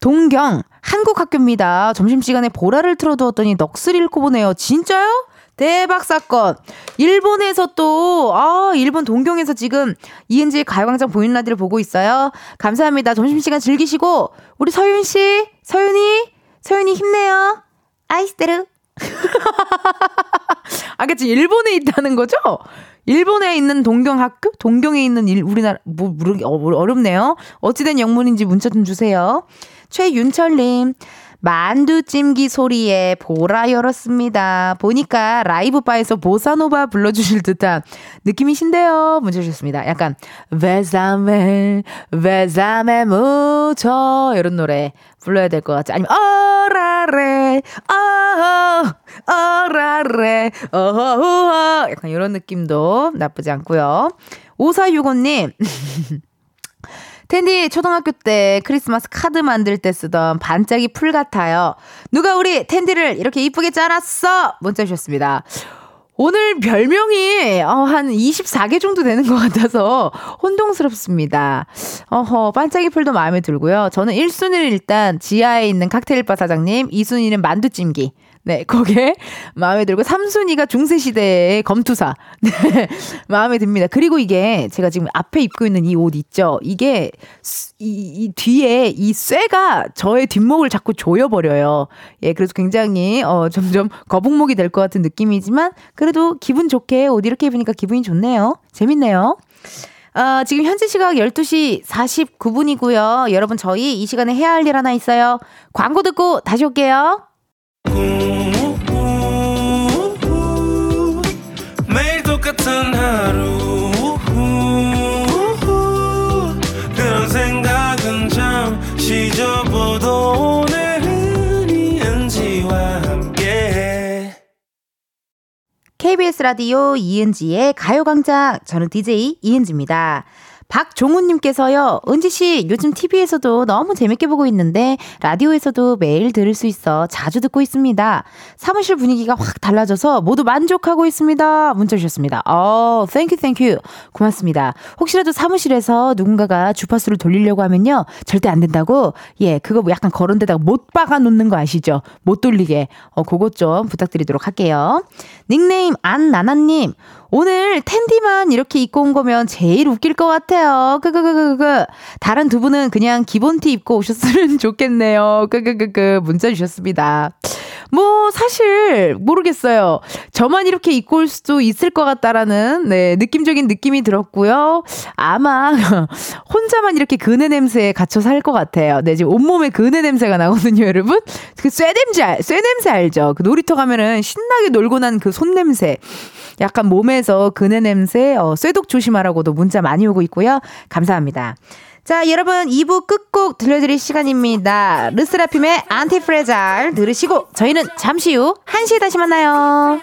동경, 한국 학교입니다. 점심시간에 보라를 틀어두었더니 넋을 잃고 보네요. 진짜요? 대박 사건. 일본에서 또, 아, 일본 동경에서 지금 이은지 가요광장 보이는 라디를 보고 있어요. 감사합니다. 점심시간 즐기시고, 우리 서윤씨, 서윤이, 서윤이 힘내요. 아이스테르. 아, 그치. 일본에 있다는 거죠? 일본에 있는 동경학교? 동경에 있는 일, 우리나라, 뭐, 모르기, 어, 어렵네요. 어찌된 영문인지 문자 좀 주세요. 최윤철님, 만두찜기 소리에 보라 열었습니다. 보니까 라이브 바에서 보사노바 불러주실 듯한 느낌이신데요. 문자 주셨습니다. 약간 Bésame bésame mucho 이런 노래 불러야 될 것 같지? 아니면 어라레 어허 어라레 어허 약간 이런 느낌도 나쁘지 않고요. 5465님 텐디 초등학교 때 크리스마스 카드 만들 때 쓰던 반짝이 풀 같아요. 누가 우리 텐디를 이렇게 이쁘게 짜놨어? 문자 주셨습니다. 오늘 별명이 어, 한 24개 정도 되는 것 같아서 혼동스럽습니다. 어허, 반짝이 풀도 마음에 들고요. 저는 1순위는 일단 지하에 있는 칵테일바 사장님, 2순위는 만두찜기. 네, 그게 마음에 들고 3순위가 중세 시대의 검투사. 네, 마음에 듭니다. 그리고 이게 제가 지금 앞에 입고 있는 이 옷 있죠? 이게 이, 이 뒤에 이 쇠가 저의 뒷목을 자꾸 조여 버려요. 예, 그래서 굉장히 어, 점점 거북목이 될 것 같은 느낌이지만 그래도 기분 좋게 옷 이렇게 입으니까 기분이 좋네요. 재밌네요. 어, 지금 현재 시각 12시 49분이고요. 여러분, 저희 이 시간에 해야 할 일 하나 있어요. 광고 듣고 다시 올게요. 매일 똑같은 하루 그런 생각은 잠시 접어도 오늘은 이은지와 함께 KBS 라디오 이은지의 가요광장. 저는 DJ 이은지입니다. 박종훈님께서요, 은지씨, 요즘 TV에서도 너무 재밌게 보고 있는데, 라디오에서도 매일 들을 수 있어 자주 듣고 있습니다. 사무실 분위기가 확 달라져서 모두 만족하고 있습니다. 문자 주셨습니다. 어, thank you, thank you. 고맙습니다. 혹시라도 사무실에서 누군가가 주파수를 돌리려고 하면요, 절대 안 된다고, 예, 그거 뭐 약간 그런 데다가 못 박아 놓는 거 아시죠? 못 돌리게. 어, 그것 좀 부탁드리도록 할게요. 닉네임 안나나님, 오늘 텐디만 이렇게 입고 온 거면 제일 웃길 것 같아요. 크크크크크. 다른 두 분은 그냥 기본 티 입고 오셨으면 좋겠네요. 크크크크. 문자 주셨습니다. 뭐 사실 모르겠어요. 저만 이렇게 입고 올 수도 있을 것 같다라는 네, 느낌적인 느낌이 들었고요. 아마 혼자만 이렇게 그네 냄새에 갇혀 살 것 같아요. 네, 지금 온몸에 그네 냄새가 나거든요, 여러분. 그 쇠 냄새, 쇠 냄새 알죠? 그 놀이터 가면은 신나게 놀고 난 그 손 냄새. 약간 몸에서 그네 냄새, 어, 쇠독 조심하라고도 문자 많이 오고 있고요. 감사합니다. 자, 여러분 2부 끝곡 들려드릴 시간입니다. 르스라핌의 안티프레잘 들으시고 저희는 잠시 후 1시에 다시 만나요.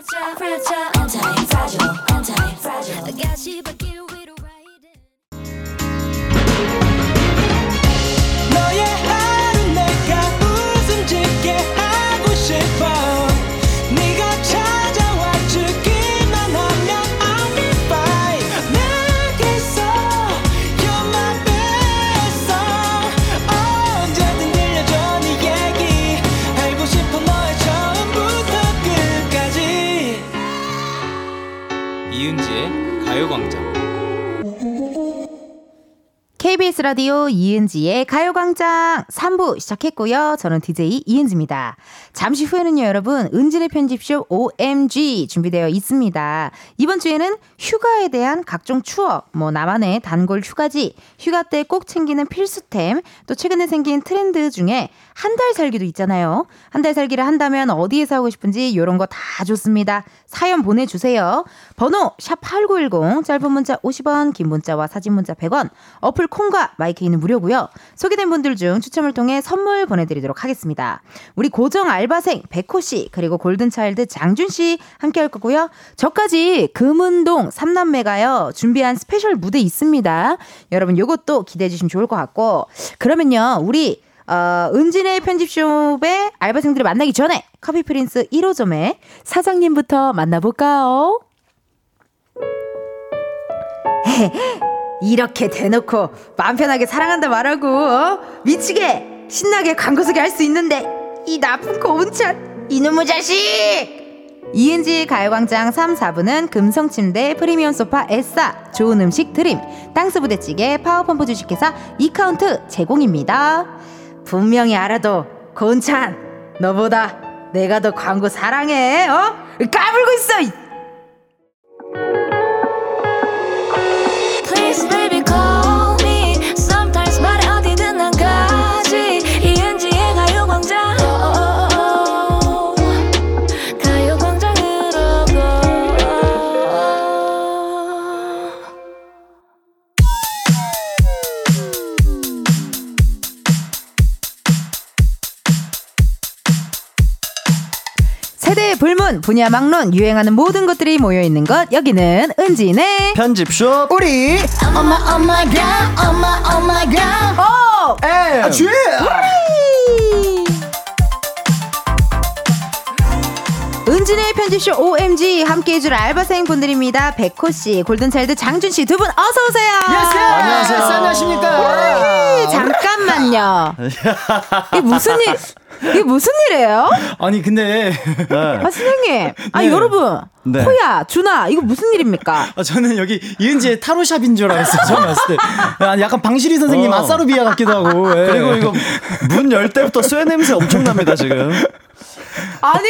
KBS 라디오 이은지의 가요광장 3부 시작했고요. 저는 DJ 이은지입니다. 잠시 후에는요, 여러분, 은진의 편집쇼 OMG 준비되어 있습니다. 이번 주에는 휴가에 대한 각종 추억, 뭐, 나만의 단골 휴가지, 휴가 때 꼭 챙기는 필수템, 또 최근에 생긴 트렌드 중에 한 달 살기도 있잖아요. 한 달 살기를 한다면 어디에 사고 싶은지 이런 거 다 좋습니다. 사연 보내주세요. 번호 샵8910 짧은 문자 50원 긴 문자와 사진 문자 100원 어플 콩과 마이케이는 무료고요. 소개된 분들 중 추첨을 통해 선물 보내드리도록 하겠습니다. 우리 고정 알바생 백호 씨 그리고 골든차일드 장준 씨 함께 할 거고요. 저까지 금은동 삼남매가요 준비한 스페셜 무대 있습니다. 여러분 요것도 기대해 주시면 좋을 것 같고 그러면요 우리 어, 은지네 편집숍의 알바생들을 만나기 전에 커피 프린스 1호점의 사장님부터 만나볼까요? 이렇게 대놓고 마음 편하게 사랑한다 말하고 어? 미치게 신나게 광고 소개 할 수 있는데 이 나쁜 고운찬 이놈의 자식 이은지 가요광장 3, 4부는 금성침대 프리미엄 소파 에싸 좋은 음식 드림 땅스 부대찌개 파워펌프 주식회사 이카운트 제공입니다 분명히 알아도 고운찬 너보다 내가 더 광고 사랑해. 어? 까불고 있어. 불문, 분야 막론, 유행하는 모든 것들이 모여 있는 것. 여기는 은진의 편집숍 우리 엄마 엄마 엄마가 어! 에 쥐. 은진의 편집쇼 OMG 함께 해줄 알바생 분들입니다. 백호 씨, 골든차일드 장준 씨 두 분 어서 오세요. 안녕하세요. 네, 잠깐만요. 이게 무슨 일, 이게 무슨 일이에요? 아니 근데 네. 아, 선생님. 아, 네. 여러분. 네. 호야, 준아, 이거 무슨 일입니까? 아, 저는 여기 이은지의 타로샵인 줄 알았어요. 처음 왔을 때. 아니, 약간 방실이 선생님 어. 아싸르비아 같기도 하고. 예. 그리고 이거 문 열 때부터 쇠 냄새 엄청납니다 지금. 아니,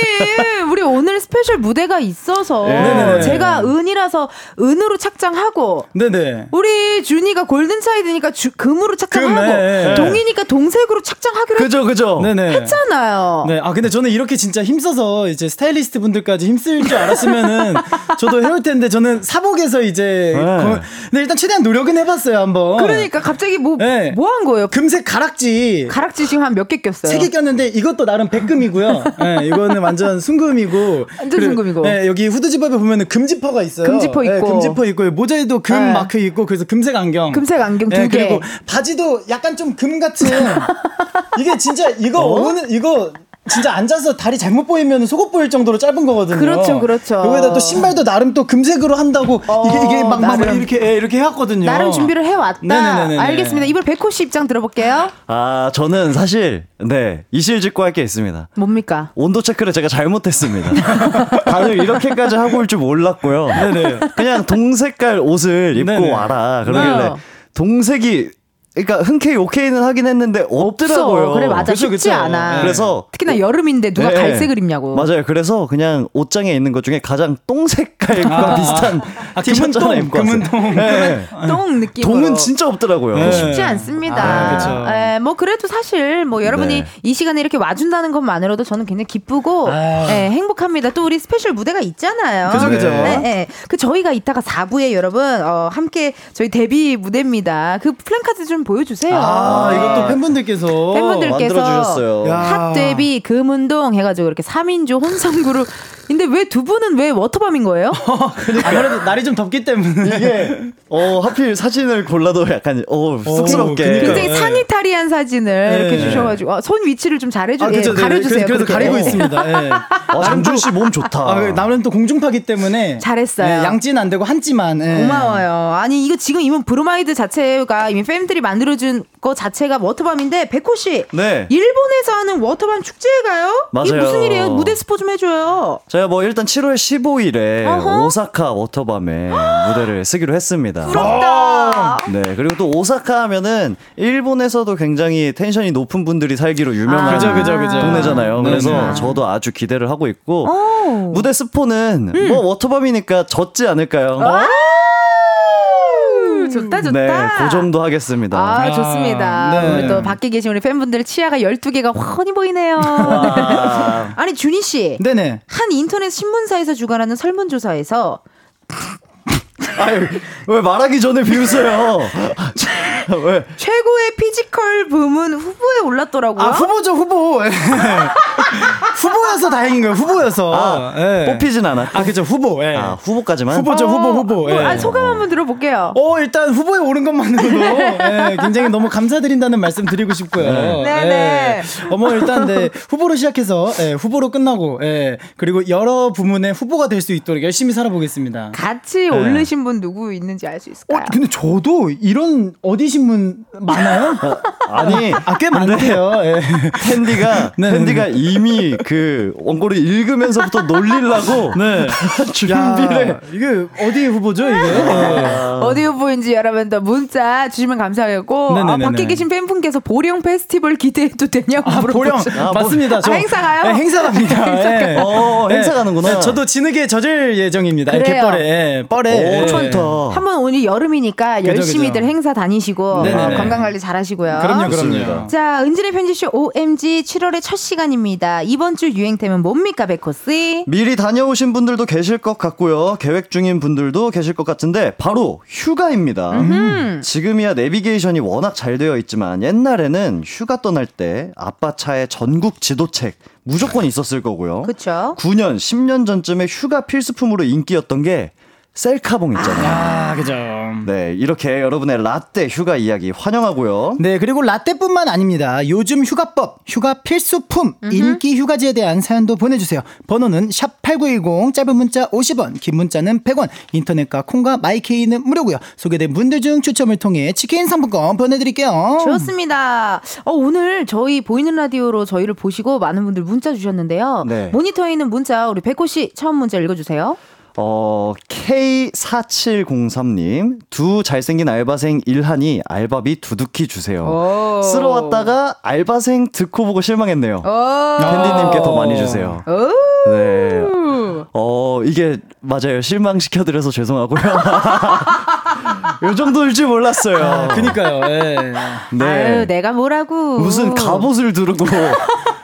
우리 오늘 스페셜 무대가 있어서 네네네. 제가 은이라서 은으로 착장하고 네네. 우리 준이가 골든차일드니까 주- 금으로 착장하고 금, 네. 동이니까 동색으로 착장하기로 그죠 그죠. 네네. 했잖아요. 네, 아 근데 저는 이렇게 진짜 힘써서 이제 스타일리스트 분들까지 힘쓸 줄 알았으면은 저도 해올 텐데 저는 사복에서 이제 네. 거- 근데 일단 최대한 노력은 해봤어요 한번. 그러니까 갑자기 뭐 네. 뭐한 거예요? 금색 가락지 가락지 지금 한 몇 개 꼈어요. 세 개 꼈는데 이것도 나름 백금이고요. 네, 이거는 완전 순금이고. 완전 순금이고. 네, 여기 후드집업에 보면은 금지퍼가 있어요. 금지퍼 네, 있고. 금지퍼 있고 모자에도 금 네. 마크 있고 그래서 금색 안경. 금색 안경 두 네, 개. 그리고 바지도 약간 좀 금 같은. 이게 진짜 이거 어? 오늘 이거 진짜 앉아서 다리 잘못 보이면 속옷 보일 정도로 짧은 거거든요. 그렇죠, 그렇죠. 여기다 또 신발도 나름 또 금색으로 한다고 이게 이게 막, 막. 이렇게 예, 이렇게 해왔거든요. 나름 준비를 해왔다. 네네네네네. 알겠습니다. 이번 백호 씨 입장 들어볼게요. 아 저는 사실 네 이실직고 할 게 있습니다. 뭡니까? 온도 체크를 제가 잘못했습니다. 다들 이렇게까지 하고 올 줄 몰랐고요. 네네. 그냥 동색깔 옷을 입고 네네. 와라. 그러길래 네. 동색이 그러니까 흔쾌히 오케이는 하긴 했는데 없더라고요. 없어. 그래 맞아 그쵸, 쉽지 그쵸. 않아. 네. 그래서 특히나 여름인데 누가 네. 갈색을 입냐고. 맞아요. 그래서 그냥 옷장에 있는 것 중에 가장 똥 색깔과 아. 비슷한 아, 티셔츠 하나 금은 입고 똥, 왔어요. 금은 똥. 네. 똥 느낌으로. 동은 진짜 없더라고요. 네. 쉽지 않습니다. 아. 예, 뭐 그래도 사실 뭐 여러분이 네. 이 시간에 이렇게 와준다는 것만으로도 저는 굉장히 기쁘고 아유. 예, 행복합니다. 또 우리 special 무대가 있잖아요. 그죠, 그죠. 예, 예. 그 저희가 이따가 4부에 여러분 어, 함께 저희 데뷔 무대입니다. 그 플랜카드 좀 보여주세요. 아, 이것도 팬분들께서 팬분들께서 만들어주셨어요. 야. 핫 데뷔 금은동 해가지고 이렇게 3인조 혼성 그룹. 근데 왜 두 분은 왜 워터밤인 거예요? 아무래도 날이 좀 덥기 때문에 이게 어 하필 사진을 골라도 약간 어 쑥스럽게. 그니까요. 굉장히 네. 상의탈의한 사진을 네. 이렇게 주셔가지고 아, 손 위치를 좀 잘해주, 아, 예, 그쵸, 네, 가려주세요. 그래서, 그래서. 가리고 예. 있습니다. 예. 아, 장준 씨 몸 좋다. 아, 나는 또 공중파기 때문에 잘했어요. 예, 양찌는 안 되고 한찌만. 예. 고마워요. 아니 이거 지금 이번 브로마이드 자체가 이미 팬들이 만들어준 거 자체가 워터밤인데 백호 씨, 네. 일본에서 하는 워터밤 축제에 가요? 이게 맞아요. 무슨 일이에요? 무대 스포 좀 해줘요. 제가 뭐 일단 7월 15일에 어허. 오사카 워터밤에 무대를 쓰기로 했습니다. 부럽다. 네, 그리고 또 오사카 하면은 일본에서도 굉장히 텐션이 높은 분들이 살기로 유명한 아. 그죠, 그죠, 그죠. 동네잖아요. 네네. 그래서 저도 아주 기대를 하고 있고 오. 무대 스포는 뭐 워터밤이니까 졌지 않을까요? 음, 좋다 좋다. 네, 그 정도 하겠습니다. 아, 좋습니다. 네. 우리 또 밖에 계신 우리 팬분들 치아가 12개가 훤히 보이네요. 아, 아니, 준희 씨. 네네. 한 인터넷 신문사에서 주관하는 설문조사에서 아유, 왜 말하기 전에 비웃어요? 왜? 최고의 physical 부문 후보에 올랐더라고요. 아 후보죠 후보. 예. 후보여서 다행인 거예요. 후보여서. 아, 예. 뽑히진 않았. 아 그죠 후보. 예. 아, 후보까지만. 후보죠 후보 후보. 뭐, 예. 아, 소감 한번 들어볼게요. 어 일단 후보에 오른 것만으로도 예, 굉장히 너무 감사드린다는 말씀 드리고 싶고요. 네네. 예. 어머 일단 네 후보로 시작해서 예, 후보로 끝나고 예, 그리고 여러 부문의 후보가 될 수 있도록 열심히 살아보겠습니다. 같이 오르신 분 누구 있는지 알 수 있을까요? 어, 근데 저도 이런 어디 신문 많아요? 아니 아, 꽤 많대요. 예. 텐디가 네, 텐디가 이미 그 원고를 읽으면서부터 놀리려고 네. 준비를 야, 이게 어디 후보죠, 이게? 예. 어디 후보인지 여러분들 문자 주시면 감사하겠고 아, 네네네네. 밖에 계신 팬분께서 보령 페스티벌 기대해도 되냐고 아, 보령. 아, 맞습니다. 저, 아, 행사 가요? 네, 행사 갑니다. 행사 예. 어, 행사 가는구나. 네, 저도 진흙에 젖을 예정입니다. 그래요. 갯벌에. 예, 뻘에. 좋다. 한번 오늘 여름이니까 그죠, 열심히들 그죠. 행사 다니시고. 어, 건강 관리 잘하시고요. 그럼요. 그럼요. 자, 은진의 편지쇼 OMG 7월의 첫 시간입니다. 이번 주 유행템은 뭡니까, 백호 씨? 미리 다녀오신 분들도 계실 것 같고요. 계획 중인 분들도 계실 것 같은데 바로 휴가입니다. 지금이야 내비게이션이 워낙 잘 되어 있지만 옛날에는 휴가 떠날 때 아빠 차에 전국 지도책 무조건 있었을 거고요. 그쵸? 9년, 10년 전쯤에 휴가 필수품으로 인기였던 게 셀카봉 있잖아요. 아, 그죠. 네, 이렇게 여러분의 라떼 휴가 이야기 환영하고요. 네, 그리고 라떼뿐만 아닙니다. 요즘 휴가법, 휴가 필수품, 인기 휴가지에 대한 사연도 보내주세요. 번호는 샵 8910, 짧은 문자 50원, 긴 문자는 100원, 인터넷과 콩과 마이케이는 무료고요. 소개된 분들 중 추첨을 통해 치킨 상품권 보내드릴게요. 좋습니다. 어, 오늘 저희 보이는 라디오로 저희를 보시고 많은 분들 문자 주셨는데요. 네. 모니터에 있는 문자 우리 백호 씨 처음 문자 읽어주세요. 어, K4703님, 두 잘생긴 알바생 일하니 알바비 두둑히 주세요. 오. 쓸어 왔다가 알바생 듣고 보고 실망했네요. 팬디님께 더 많이 주세요. 오. 네. 어, 이게 맞아요. 실망시켜드려서 죄송하고요. 요 정도일 줄 몰랐어요. 아, 그니까요, 예. 네. 아유, 내가 뭐라고. 무슨 갑옷을 두르고.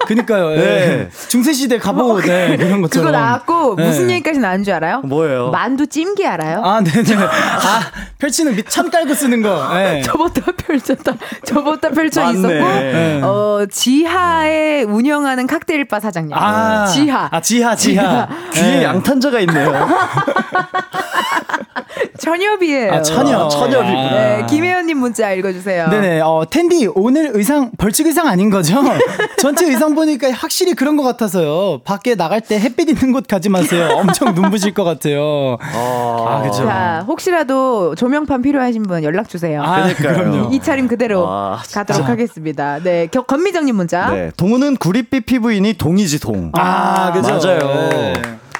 그니까요, 예. 네. 중세 시대 갑옷, 네, 그런 것처럼. 그거 나왔고 네. 무슨 얘기까지 나온 줄 알아요? 뭐예요? 만두 찜기 알아요? 아, 네네. 아, 펼치는 밑천 깔고 쓰는 거. 예. 저보다 펼쳤다. 저보다 펼쳐 맞네. 있었고, 네. 어, 지하에 운영하는 칵테일 바 사장님. 아, 지하. 아, 지하, 지하. 뒤에 예. 양탄자가 있네요. 천엽이에요. 아, 천엽. 아, 천엽이구나. 네, 김혜연님 문자 읽어주세요. 네네, 어, 텐디, 오늘 의상, 벌칙 의상 아닌 거죠? 전체 의상 보니까 확실히 그런 것 같아서요. 밖에 나갈 때 햇빛 있는 곳 가지 마세요. 엄청 눈부실 것 같아요. 아, 그죠. 자, 혹시라도 조명판 필요하신 분 연락 주세요. 아, 그러니까요. 그럼요. 이 차림 그대로 아. 가도록 하겠습니다. 네, 겨, 건미정님 문자. 네. 동우는 구릿빛 피부이니 동이지 동. 아, 그죠. 맞아요. 네.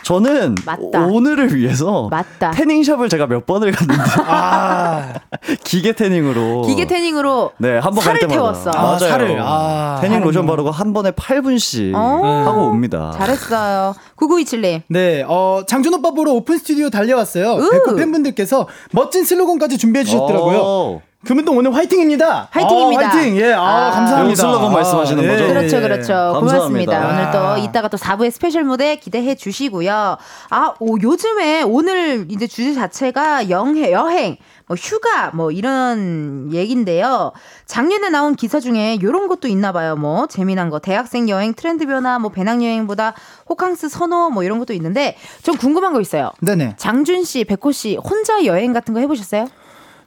저는 맞다. 오늘을 위해서 맞다. 태닝샵을 제가 몇 번을 갔는데 아, 기계 tanning으로 기계 tanning으로 네, 한 번갈 살을 때마다 태웠어. 아, 맞아요. 살을. 아, 태닝 로션. 바르고 한 번에 8분씩 어. 하고 옵니다. 잘했어요. 9927님. 네, 어, 장준 오빠 보러 오픈 스튜디오 달려왔어요. 으. 백호 팬분들께서 멋진 슬로건까지 준비해 주셨더라고요. 어. 금은동 오늘 화이팅입니다. 화이팅입니다. 아, 화이팅. 예, 아, 아. 감사합니다. 요 슬로건 말씀하시는 거죠? 그렇죠, 예. 그렇죠. 고맙습니다. 감사합니다. 오늘 또 아. 이따가 또 4부의 special 무대 기대해 주시고요. 아, 오, 요즘에 오늘 이제 주제 자체가 영해, 여행, 뭐 휴가, 뭐 이런 얘긴데요. 작년에 나온 기사 중에 이런 것도 있나 봐요. 뭐 재미난 거, 대학생 여행 트렌드 변화, 뭐 배낭 여행보다 호캉스 선호, 뭐 이런 것도 있는데 좀 궁금한 거 있어요. 네네. 장준 씨, 백호 씨 혼자 여행 같은 거 해보셨어요?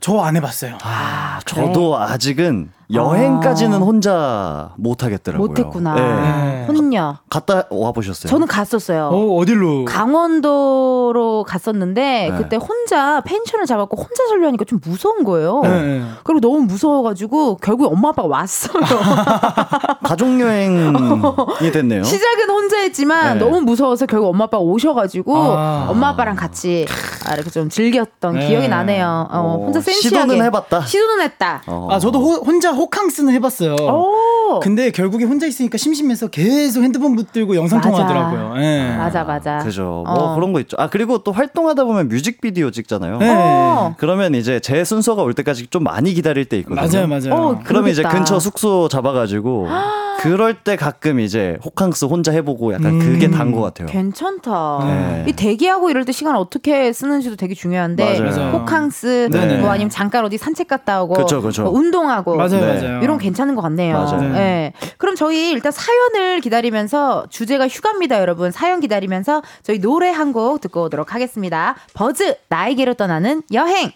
저 안 해봤어요. 아, 저도 아직은 여행까지는 혼자 못 하겠더라고요. 못했구나. 네. 혼녀. 갔다 와 보셨어요? 저는 갔었어요. 어, 어딜로? 강원도로 갔었는데 네. 그때 혼자 펜션을 잡았고 혼자 살려니까 좀 무서운 거예요. 네. 그리고 너무 무서워가지고 결국 엄마 아빠가 왔어요. 가족 여행이 됐네요. 시작은 혼자 했지만 네. 너무 무서워서 결국 엄마 아빠가 오셔가지고 아. 엄마 아빠랑 같이 아, 이렇게 좀 즐겼던 네. 기억이 나네요. 어, 오, 혼자 센시하게 시도는 해봤다. 시도는 했다. 어. 아, 저도 호- 혼자 호캉스는 해봤어요. 오. 근데 결국에 혼자 있으니까 심심해서 계속 핸드폰 붙들고 영상 맞아. 통화하더라고요. 예. 맞아 맞아. 그죠. 뭐 어. 그런 거 있죠. 아 그리고 또 활동하다 보면 뮤직비디오 찍잖아요. 네. 어. 그러면 이제 제 순서가 올 때까지 좀 많이 기다릴 때 있거든요. 맞아요, 맞아요. 어, 그러면 이제. 근처 숙소 잡아가지고 그럴 때 가끔 이제 호캉스 혼자 해보고 약간 그게 단 것 같아요. 괜찮다. 네. 이 대기하고 이럴 때 시간 어떻게 쓰는지도 되게 중요한데 맞아요. 호캉스 네네. 뭐 아니면 잠깐 어디 산책 갔다 오고 그쵸, 그쵸. 뭐 운동하고 맞아요, 네. 맞아요. 이런 거 괜찮은 것 같네요. 맞아요. 네. 그럼 저희 일단 사연을 기다리면서 주제가 휴가입니다, 여러분. 사연 기다리면서 저희 노래 한 곡 듣고 오도록 하겠습니다. 버즈 나에게로 떠나는 여행.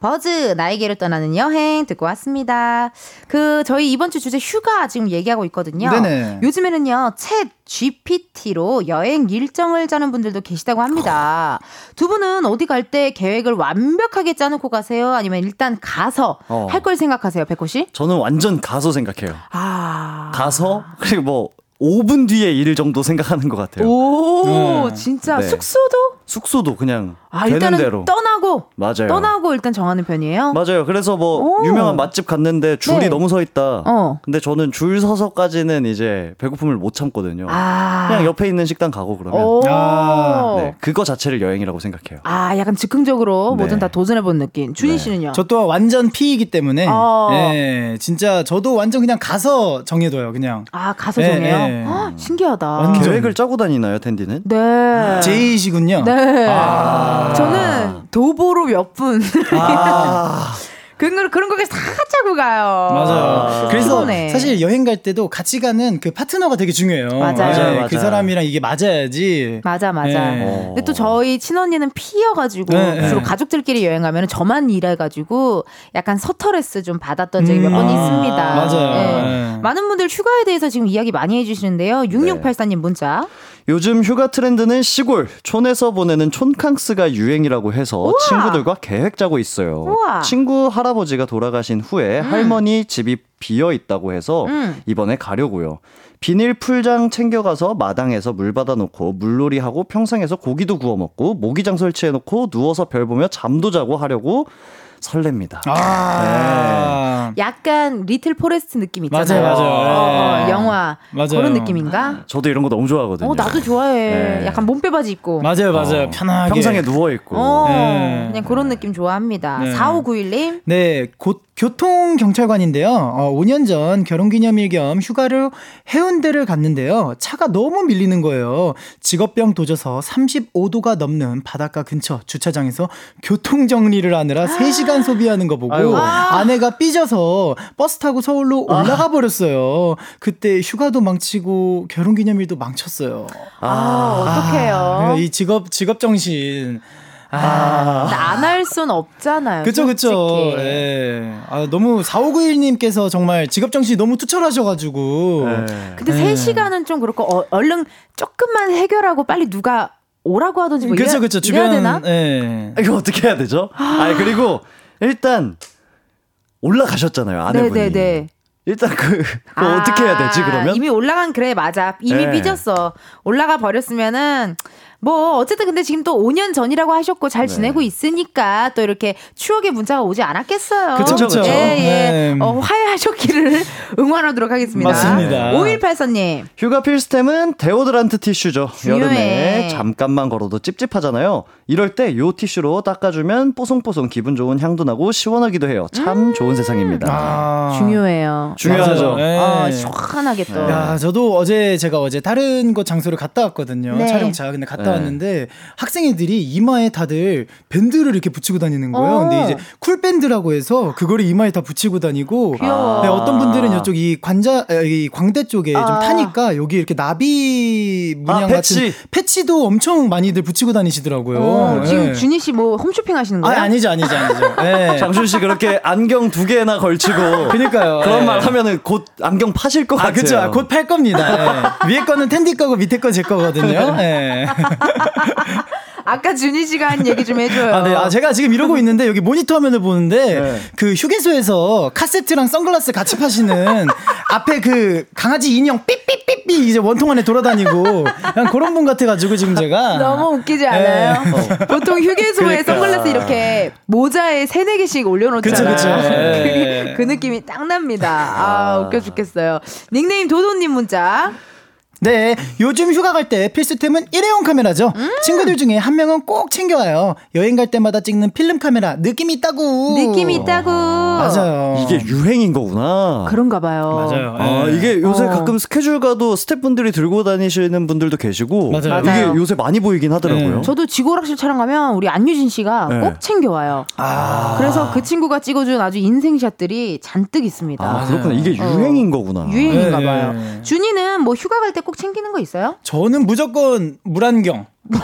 버즈 나에게로 떠나는 여행 듣고 왔습니다. 그 저희 이번 주 주제 휴가 지금 얘기하고 있거든요. 네네. 요즘에는요 챗 GPT로 여행 일정을 짜는 분들도 계시다고 합니다. 두 분은 어디 갈 때 계획을 완벽하게 짜놓고 가세요? 아니면 일단 가서 어. 할걸 생각하세요, 백호 씨? 저는 완전 가서 생각해요. 아. 가서 그리고 뭐 5분 뒤에 일 정도 생각하는 것 같아요. 오, 네. 진짜 네. 숙소도? 숙소도 그냥 아, 되는 일단은 대로. 떠나고 맞아요. 떠나고 일단 정하는 편이에요. 맞아요. 그래서 뭐 오. 유명한 맛집 갔는데 줄이 네. 너무 서 있다. 어. 근데 저는 줄 서서까지는 이제 배고픔을 못 참거든요. 아. 그냥 옆에 있는 식당 가고 그러면 오. 아, 네, 그거 자체를 여행이라고 생각해요. 아, 약간 즉흥적으로 네. 뭐든 다 도전해본 느낌. 준희 네. 씨는요? 저또 완전 P이기 때문에 어. 예, 진짜 저도 완전 그냥 가서 정해둬요 그냥 아, 가서 네, 정해요? 네. 헉, 신기하다. 완전. 계획을 짜고 다니나요, 텐디는? 네. 제이시군요. 네. 아. 저는 도보로 몇 분. 아, 그런, 그런 거에 다 짜고 가요. 맞아요. 그래서 피곤해. 사실 여행 갈 때도 같이 가는 그 파트너가 되게 중요해요. 맞아요. 네, 맞아요, 그 맞아요. 사람이랑 이게 맞아야지. 맞아, 맞아. 네. 근데 또 저희 친언니는 P여가지고 네, 주로 네. 가족들끼리 여행 가면 저만 일해가지고 약간 서터레스 좀 받았던 적이 몇번 아, 있습니다. 맞아요. 네. 네. 많은 분들 휴가에 대해서 지금 이야기 많이 해주시는데요. 6684님 문자. 요즘 휴가 트렌드는 시골, 촌에서 보내는 촌캉스가 유행이라고 해서 친구들과 계획 짜고 있어요. 우와. 친구 할아 버지가 돌아가신 후에 할머니 집이 비어 있다고 해서 음. 이번에 가려고요. 비닐 풀장 챙겨가서 마당에서 물 받아놓고 물놀이 하고 평상에서 고기도 구워 먹고 모기장 설치해놓고 누워서 별 보며 잠도 자고 하려고 설렙니다. 아. 약간 리틀 포레스트 느낌 있잖아요. 맞아요, 맞아요. 어, 어, 네. 영화 맞아요. 그런 느낌인가? 저도 이런 거 너무 좋아하거든요. 어 나도 좋아해. 네. 약간 몸빼 바지 입고. 맞아요, 맞아요. 어, 편하게. 평상에 누워 있고. 어, 네. 그냥 그런 느낌 좋아합니다. 네. 4591님. 네, 곧 교통 경찰관인데요. 어, 5년 전 결혼기념일 겸 휴가를 해운대를 갔는데요. 차가 너무 밀리는 거예요. 직업병 도져서 35도가 넘는 바닷가 근처 주차장에서 교통 정리를 하느라 3시간 소비하는 거 보고 아이고. 아내가 삐져서 버스 타고 서울로 올라가 버렸어요. 그때 휴가도 망치고 결혼 기념일도 망쳤어요. 아, 어떡해요. 그러니까 이 직업, 직업 정신. 아. 안 할 순 없잖아요. 그쵸, 그쵸. 솔직히. 예. 아, 너무 4591님께서 정말 직업정신이 너무 투철하셔가지고. 네. 근데 네. 3시간은 좀 그렇고 어, 얼른 조금만 해결하고 빨리 누가 오라고 하든지 뭐 그쵸, 이래, 그쵸. 이래야 주변, 되나? 예. 이거 어떻게 해야 되죠? 아 그리고 일단 올라가셨잖아요 아내분이. 네네네. 일단 그, 그거 어떻게 해야 되지 그러면? 이미 올라간 그래 맞아. 이미 네. 삐졌어. 올라가 버렸으면은 뭐 어쨌든 근데 지금 또 5년 전이라고 하셨고 잘 네. 지내고 있으니까 또 이렇게 추억의 문자가 오지 않았겠어요. 그쵸, 그쵸. 예, 예. 네. 어, 화해하셨기를 응원하도록 하겠습니다. 맞습니다. 5184님. 휴가 필수템은 데오드란트 티슈죠. 중요해. 여름에 잠깐만 걸어도 찝찝하잖아요. 이럴 때 요 티슈로 닦아주면 뽀송뽀송 기분 좋은 향도 나고 시원하기도 해요. 참 좋은 세상입니다. 아. 중요해요. 중요하죠. 맞아요. 예. 어, 시원하게 또. 야, 저도 어제 제가 어제 다른 곳 장소를 갔다 왔거든요. 네. 촬영차. 근데 갔다 네. 왔는데 학생애들이 이마에 다들 밴드를 이렇게 붙이고 다니는 거예요. 어. 근데 이제 cool 밴드라고 해서 그거를 이마에 다 붙이고 다니고 귀여워. 네, 어떤 분들은 이쪽 이 관자 에, 이 광대 쪽에 좀 아. 타니까 여기 이렇게 나비 문양 아, 같은 패치. 패치도 엄청 많이들 붙이고 다니시더라고요. 어, 지금 예. 준희 씨 뭐 홈쇼핑 하시는 아, 거예요? 아니죠, 아니죠, 아니죠. 예. 장준 씨 그렇게 안경 두 개나 걸치고 그니까요. 그런 예. 말 하면은 곧 안경 파실 것 아, 같아요. 그쵸. 아, 곧팔 겁니다. 예. 위에 거는 텐디 거고 밑에 거 제 거거든요. 예. 아까 준희 씨가 한 얘기 좀 해줘요. 아, 네. 아, 제가 지금 이러고 있는데 여기 모니터 화면을 보는데 네. 그 휴게소에서 카세트랑 선글라스 같이 파시는 앞에 그 강아지 인형 삐삐삐삐 이제 원통 안에 돌아다니고 그냥 그런 분 같아가지고 지금 제가 너무 웃기지 않아요? 보통 휴게소에 그러니까. 선글라스 이렇게 모자에 세네 개씩 올려놓잖아요. 그쵸, 그쵸. 예. 그, 그 느낌이 딱 납니다. 아, 웃겨 죽겠어요. 닉네임 도도님 문자. 네, 요즘 휴가 갈 때 필수템은 일회용 카메라죠. 음. 친구들 중에 한 명은 꼭 챙겨와요. 여행 갈 때마다 찍는 필름 카메라 느낌 있다고. 느낌 있다고. 맞아요. 이게 유행인 거구나. 그런가 봐요. 맞아요. 아, 예. 이게 요새 어. 가끔 스케줄 가도 스태프분들이 들고 다니시는 분들도 계시고 맞아요. 맞아요. 이게 요새 많이 보이긴 하더라고요. 네. 저도 지고락실 촬영 가면 우리 안유진 씨가 네. 꼭 챙겨와요. 아. 그래서 그 친구가 찍어준 아주 인생샷들이 잔뜩 있습니다. 아, 그렇구나. 이게 어. 유행인 거구나. 유행인가 네, 봐요. 네. 준이는 뭐 휴가 갈때 꼭 챙기는 거 있어요? 저는 무조건 물안경. 네,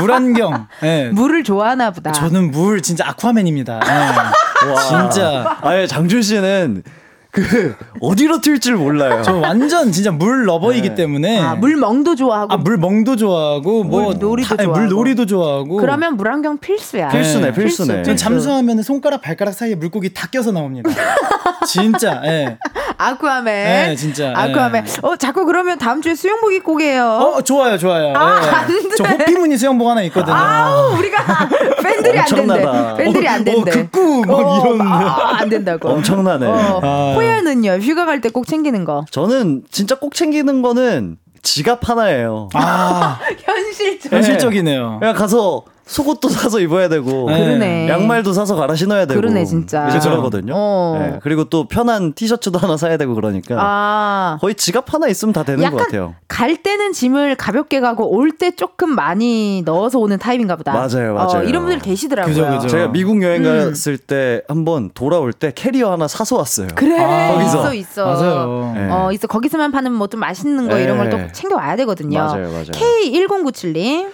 물안경. 네. 물을 좋아하나 보다. 저는 물 진짜 아쿠아맨입니다. 네. 진짜. 아예 장준 씨는 그 어디로 튈줄 몰라요. 저 완전 진짜 물 러버이기 네. 때문에. 아, 물멍도 좋아하고. 아, 물멍도 좋아하고 뭐 물놀이도 다- 좋아하고. 물놀이도 좋아하고. 그러면 물안경 필수야. 필수네, 네, 필수네. 전 잠수하면 손가락 발가락 사이에 물고기 다 껴서 나옵니다. 진짜. 예. 아쿠아맨. 네, 진짜, 아쿠아맨. 어, 자꾸 그러면 다음 주에 수영복 입고 게요. 어, 좋아요, 좋아요. 아, 예. 안 돼. 저 호피무늬 수영복 하나 있거든요. 아우, 우리가 팬들이 안 된대. 엄청나다. 팬들이 안 된대. 어, 극구 막 이런. 아, 안 된다고. 엄청나네. 어, 아. 호야는요, 휴가 갈 때 꼭 챙기는 거. 저는 진짜 꼭 챙기는 거는 지갑 하나예요. 아, 현실적. 현실적이네요. 그냥 가서 속옷도 사서 입어야 되고 네. 그러네. 양말도 사서 갈아 신어야 되고 그러네, 진짜. 이제 그죠. 그러거든요. 어. 네, 그리고 또 편한 티셔츠도 하나 사야 되고 그러니까 아. 거의 지갑 하나 있으면 다 되는 것 같아요. 갈 때는 짐을 가볍게 가고 올 때 조금 많이 넣어서 오는 타입인가 보다. 맞아요, 맞아요. 어, 이런 분들 계시더라고요. 그죠, 그죠. 제가 미국 여행 음. 갔을 때 한번 돌아올 때 캐리어 하나 사서 왔어요. 그래, 아, 있어, 있어. 맞아요. 네. 어, 있어. 거기서만 파는 뭐 좀 맛있는 거 이런 걸또 네. 챙겨 와야 되거든요. 맞아요, 맞아요. K1097님.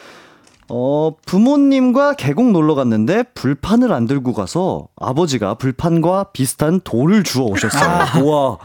어, 부모님과 계곡 놀러 갔는데 불판을 안 들고 가서 아버지가 불판과 비슷한 돌을 주워 오셨어요. 우와.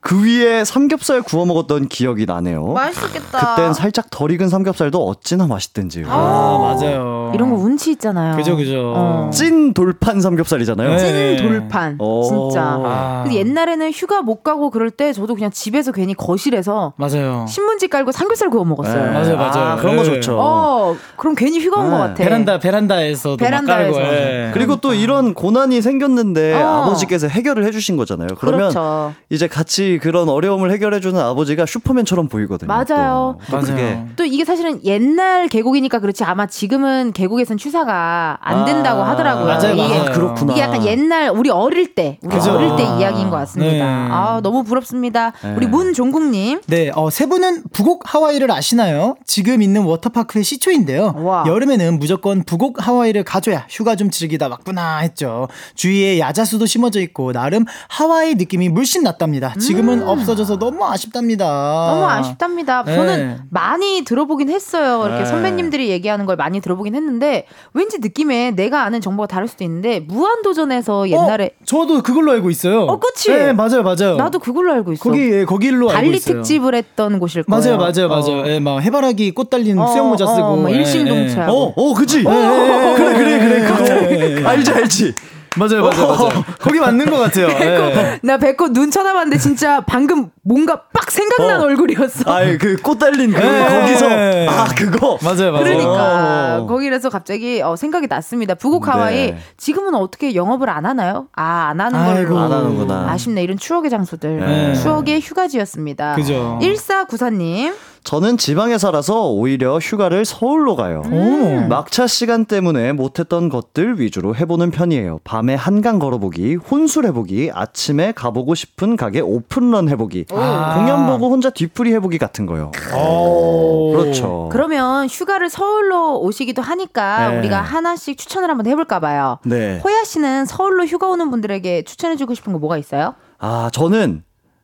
그 위에 삼겹살 구워 먹었던 기억이 나네요. 맛있겠다. 그땐 살짝 덜 익은 삼겹살도 어찌나 맛있던지요. 아, 맞아요. 이런 거 운치 있잖아요. 그죠, 그죠. 어. 찐 돌판 삼겹살이잖아요. 네. 찐 돌판. 어. 진짜. 아. 근데 옛날에는 휴가 못 가고 그럴 때 저도 그냥 집에서 괜히 거실에서 맞아요. 신문지 깔고 삼겹살 구워 먹었어요. 네. 맞아요, 맞아요. 아, 그런 거 네. 좋죠. 어, 그럼 괜히 휴가 온 네. 것 같아. 베란다, 베란다에서도 베란다에서. 막 깔고. 예. 그리고 또 이런 고난이 생겼는데 어. 아버지께서 해결을 해주신 거잖아요. 그러면 그렇죠. 이제 같이 그런 어려움을 해결해주는 아버지가 슈퍼맨처럼 보이거든요. 맞아요. 또. 맞아요. 또 이게 사실은 옛날 계곡이니까 그렇지 아마 지금은 계곡에선 취사가 안 된다고 아, 하더라고요. 맞아요, 이게, 맞아요. 아, 그렇구나. 이게 약간 옛날 우리 어릴 때 우리 그죠. 어릴 때 아, 이야기인 것 같습니다. 네. 아 너무 부럽습니다. 네. 우리 문종국님. 네, 어, 세 분은 북옥 하와이를 아시나요? 지금 있는 워터파크의 시초인데요. 와. 여름에는 무조건 북옥 하와이를 가줘야 휴가 좀 즐기다 왔구나 했죠. 주위에 야자수도 심어져 있고 나름 하와이 느낌이 물씬 났답니다. 지금 은 없어져서 너무 아쉽답니다. 음. 너무 아쉽답니다. 네. 저는 많이 들어보긴 했어요. 이렇게 네. 선배님들이 얘기하는 걸 많이 들어보긴 했는데 왠지 느낌에 내가 아는 정보가 다를 수도 있는데 무한도전에서 옛날에 어, 저도 그걸로 알고 있어요. 어, 그치? 네, 맞아요, 맞아요. 나도 그걸로 알고 있어. 거기 예, 거길로 알고 발리 있어요. 특집을 했던 곳일 거예요. 맞아요, 맞아요, 맞아요. 어. 예, 막 해바라기 꽃 달린 어, 수영 모자 어, 쓰고 막 예, 일심동체. 예. 어, 어, 그치? 예, 예, 예, 그래, 그래, 그래. 예, 그거. 예, 예. 알지, 알지. 맞아요, 맞아요, 맞아요. 거기 맞는 것 같아요. 예. 나 백호 눈 쳐다봤는데 진짜 방금 뭔가 빡 생각난 어. 얼굴이었어. 아, 그꽃 달린 그, 예. 거기서. 아, 그거. 맞아요, 맞아요. 그러니까 어. 거기에서 갑자기 어, 생각이 났습니다. 북옥 네. 하와이 지금은 어떻게 영업을 안 하나요? 아 안 하는 아이고. 걸로 안 하는구나. 아쉽네 이런 추억의 장소들 네. 추억의 휴가지였습니다. 그죠. 1494님 저는 지방에 살아서 오히려 휴가를 서울로 가요. 음. 막차 시간 때문에 못했던 것들 위주로 해보는 편이에요. 밤에 한강 걸어보기, 혼술 해보기, 아침에 가보고 싶은 가게 오픈런 해보기, 공연 보고 혼자 뒤풀이 해보기 같은 거요. 오. 그렇죠. 그러면 휴가를 서울로 오시기도 하니까 네. 우리가 하나씩 추천을 한번 해볼까 봐요. 네. 호야 씨는 서울로 휴가 오는 분들에게 추천해주고 싶은 거 뭐가 있어요? 아, 저는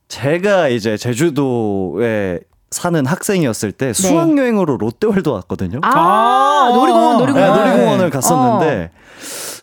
제가 이제 제주도에 사는 학생이었을 때 수학 여행으로 롯데월드 왔거든요. 아, 아, 놀이공원 네, 놀이공원. 놀이공원을 갔었는데,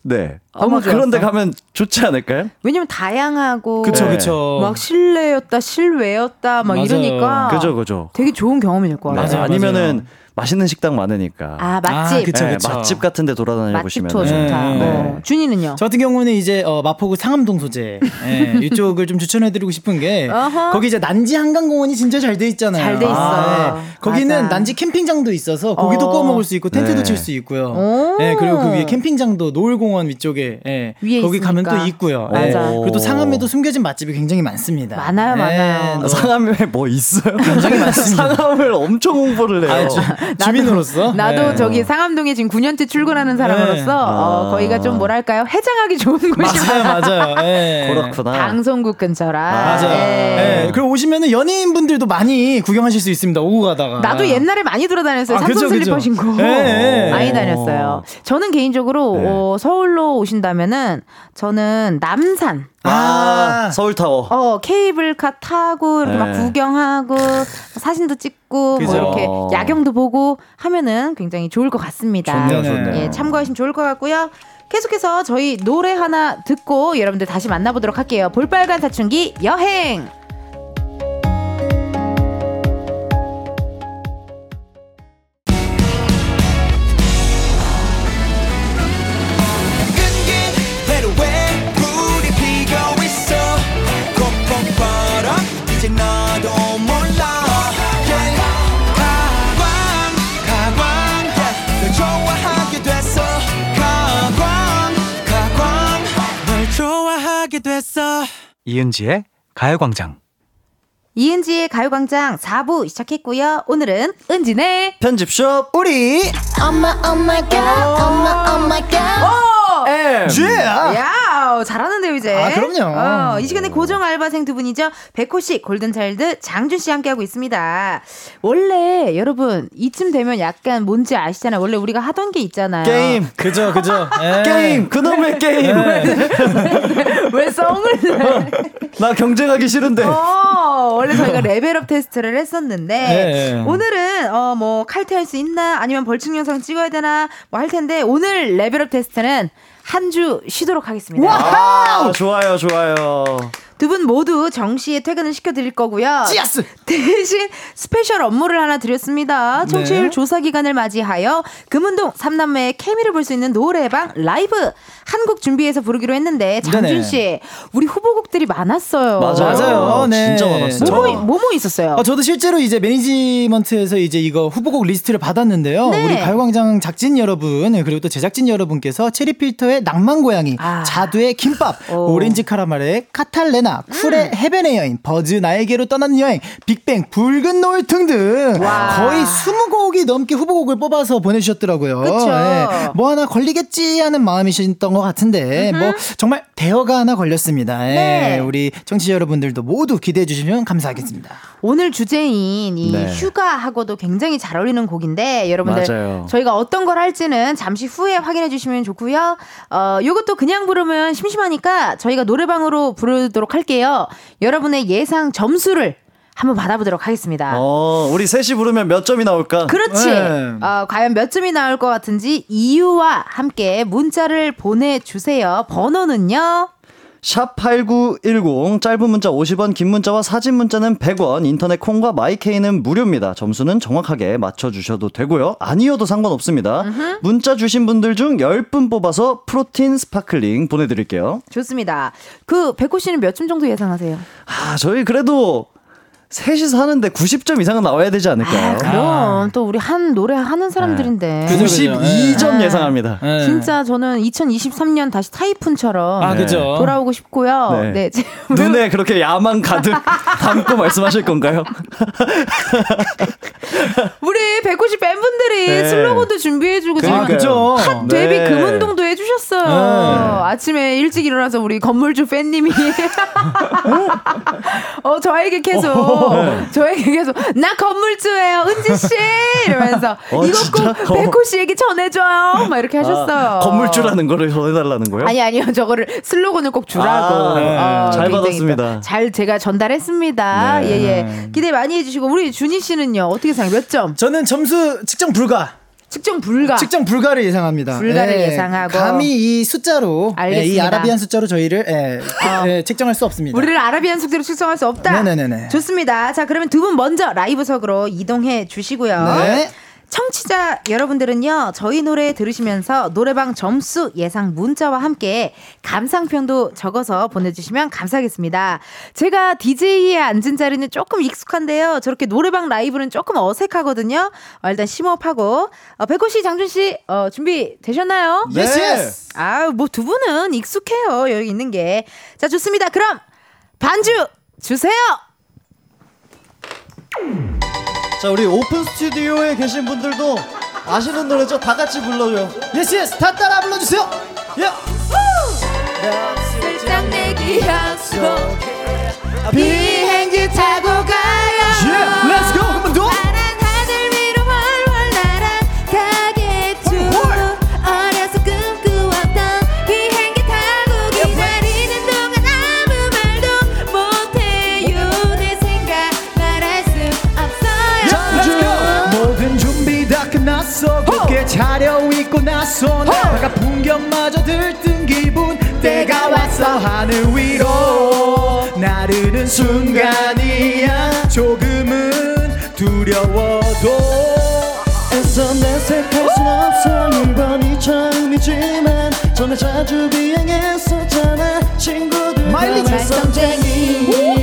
네. 아마 그런데. 가면 좋지 않을까요? 왜냐면 다양하고 그쵸, 네. 그쵸. 막 실내였다 실외였다 막 맞아요. 이러니까 그죠, 그죠. 되게 좋은 경험이 될것 네, 같아요. 맞아요, 아니면은 맞아요. 맛있는 식당 많으니까. 아 맛집 아, 그쵸, 네, 그쵸. 맛집 같은 데 돌아다녀 맛집 보시면 투어 좋다. 네, 어. 준이는요? 저 같은 경우는 이제 어, 마포구 상암동 소재 예, 이쪽을 좀 추천해드리고 싶은 게 어허. 거기 이제 난지 한강공원이 진짜 잘 돼 있잖아요. 잘 돼 있어. 아, 예. 거기는 맞아. 난지 캠핑장도 있어서 고기도 어. 구워 먹을 수 있고 텐트도 네. 칠수 있고요. 오. 예, 그리고 그 위에 캠핑장도 노을공원 위쪽에 예, 위에 거기 가면 있으니까. 또 있고요. 맞아. 예. 그리고 또 상암에도 숨겨진 맛집이 굉장히 많습니다. 많아요, 많아요. 너- 상암에 뭐 있어요? 굉장히 많습니다. 상암을 엄청 홍보를 해요. 아, 주, 주민으로서 나도 예. 저기 상암동에 지금 9년째 출근하는 사람으로서 네. 어, 아. 거기가 좀 뭐랄까요 해장하기 좋은 곳이 맞아요. 맞아요. 예. 그렇구나. 방송국 근처라. 맞아요. 예. 예. 그리고 오시면은 연예인분들도 많이 구경하실 수 있습니다. 오고 가다가. 나도 옛날에 많이 돌아다녔어요. 아, 삼성 슬리퍼. 신고. 많이 다녔어요. 저는 개인적으로 네. 어, 서울로 오신다면은 저는 남산 아, 서울타워. 어, 케이블카 타고 이렇게 막 네. 구경하고 사진도 찍고 뭐 그죠. 이렇게 야경도 보고 하면은 굉장히 좋을 것 같습니다. 좋네요. 좋네요. 예, 참고하시면 좋을 것 같고요. 계속해서 저희 노래 하나 듣고 여러분들 다시 만나보도록 할게요. 볼빨간 사춘기 여행. 이은지의 가요광장. 이은지의 가요광장 4부 시작했고요. 오늘은 은지네 편집숍 우리 엄마 엄마 갓 엄마 엄마 갓. 쥐야. 야 잘하는데요 이제. 아, 그럼요. 어, 이 시간에 고정 알바생 두 분이죠. 백호 씨, 골든차일드 장준 씨 함께하고 있습니다. 원래 여러분 이쯤 되면 약간 뭔지 아시잖아요. 원래 우리가 하던 게 있잖아요. 게임. 그죠 그죠. 예. 게임. 그놈의 게임. 왜 썽을 내? 나 경쟁하기 싫은데. 어, 원래 저희가 level up 테스트를 했었는데 네. 오늘은 어 뭐 칼퇴할 수 있나 아니면 벌칙 영상 찍어야 되나 뭐 할 텐데 오늘 level up 테스트는 한 주 쉬도록 하겠습니다. 아, 좋아요, 좋아요. 두 분 모두 정시에 퇴근을 시켜드릴 거고요. 찌야스. 대신 special 업무를 하나 드렸습니다. 청취율 네. 조사 기간을 맞이하여 금은동 삼남매의 케미를 볼 수 있는 노래방 라이브 한 곡 준비해서 부르기로 했는데 장준 네네. 씨 우리 후보곡들이 많았어요. 맞아요. 맞아요. 네. 진짜 많았어요. 뭐뭐 뭐뭐 있었어요? 어, 저도 실제로 이제 매니지먼트에서 이제 이거 후보곡 리스트를 받았는데요. 네. 우리 가요광장 작진 여러분 그리고 또 제작진 여러분께서 체리필터의 낭만 고양이, 아. 자두의 김밥, 오. 오렌지 카라멜의 카탈레나, 쿨의 해변의 여인, 버즈 나에게로 떠나는 여행, 빅뱅 붉은 노을 등등 와. 거의 20곡이 넘게 후보곡을 뽑아서 보내주셨더라고요. 그쵸. 예. 뭐 하나 걸리겠지 하는 마음이셨던 것 같은데 뭐 정말 대어가 하나 걸렸습니다. 예. 네. 우리 청취자 여러분들도 모두 기대해 주시면 감사하겠습니다. 오늘 주제인 이 네. 휴가하고도 굉장히 잘 어울리는 곡인데 여러분들 맞아요. 저희가 어떤 걸 할지는 잠시 후에 확인해 주시면 좋고요. 어, 요것도 그냥 부르면 심심하니까 저희가 노래방으로 부르도록 할 게요. 여러분의 예상 점수를 한번 받아보도록 하겠습니다. 어, 우리 셋이 부르면 몇 점이 나올까? 그렇지. 네. 어, 과연 몇 점이 나올 것 같은지 이유와 함께 문자를 보내주세요. 번호는요. 샵8910 짧은 문자 50원 긴 문자와 사진 문자는 100원 인터넷 콩과 마이케이는 무료입니다. 점수는 정확하게 맞춰주셔도 되고요. 아니어도 상관없습니다. 문자 주신 분들 중 10분 뽑아서 프로틴 sparkling 보내드릴게요. 좋습니다. 그 백호 씨는 몇 점 정도 예상하세요? 아 저희 그래도 셋이서 하는데 90점 이상은 나와야 되지 않을까요? 아, 그럼 또 우리 한 노래 하는 사람들인데. 그죠, 그죠. 92점 네. 예상합니다. 예. 진짜 저는 2023년 다시 타이푼처럼 아, 그죠. 돌아오고 싶고요. 네. 네. 제- 눈에 그렇게 야망 가득 담고 말씀하실 건가요? 우리 190 팬분들이 네. 슬로건도 준비해주고 지금 아, 그죠. 핫 데뷔 네. 금운동도 해주셨어요. 네. 아침에 일찍 일어나서 우리 건물주 팬님이 어 저에게 계속 저에게 계속 나 건물주예요 은지 씨 이러면서 어, 이거 진짜? 꼭 백호 씨에게 전해줘요 막 이렇게 하셨어요. 아, 건물주라는 거를 전해달라는 거요? 아니 아니요 저거를 슬로건을 꼭 주라고 아, 네. 어, 잘 받았습니다. 또잘 제가 전달했습니다 네. 예 예 기대 많이 해주시고 우리 준희 씨는요 어떻게 생각 몇 점 저는 점수 측정 불가. 측정 불가 측정 불가를 예상합니다. 불가를 예상하고. 감히 이 숫자로 예, 이. 아라비안 숫자로 저희를 예, 예, 측정할 수 없습니다. 우리를 아라비안 숙제로 측정할 수 없다 네네네네. 좋습니다 자 그러면 두 분 먼저 라이브석으로 이동해 주시고요 네. 청취자 여러분들은요, 저희 노래 들으시면서 노래방 점수 예상 문자와 함께 감상평도 적어서 보내주시면 감사하겠습니다. 제가 DJ에 앉은 자리는 조금 익숙한데요. 저렇게 노래방 라이브는 조금 어색하거든요. 어, 일단 심호흡하고, 어, 백호 씨, 장준 씨, 어, 준비 되셨나요? 네. yes yes. 아, 뭐 두 분은 익숙해요. 여기 있는 게. 자, 좋습니다. 그럼 반주 주세요! 자 우리 오픈 스튜디오에 계신 분들도 아시는 노래죠? 다 같이 불러요. Yes, yes. 다 따라 불러주세요. 예. 슬쩍 내기 약속 비행기 타고 가요 예. Let's go. 한번 더. 나서 나가 풍경마저 들뜬 기분. 때가 왔어 하늘 위로. 나르는 순간이야. 조금은 두려워도. 애써 내색할 순 없어. 이번이 처음이지만 전에 자주 비행했었잖아. 친구들과 마일리지. 말썽쟁이. 거북이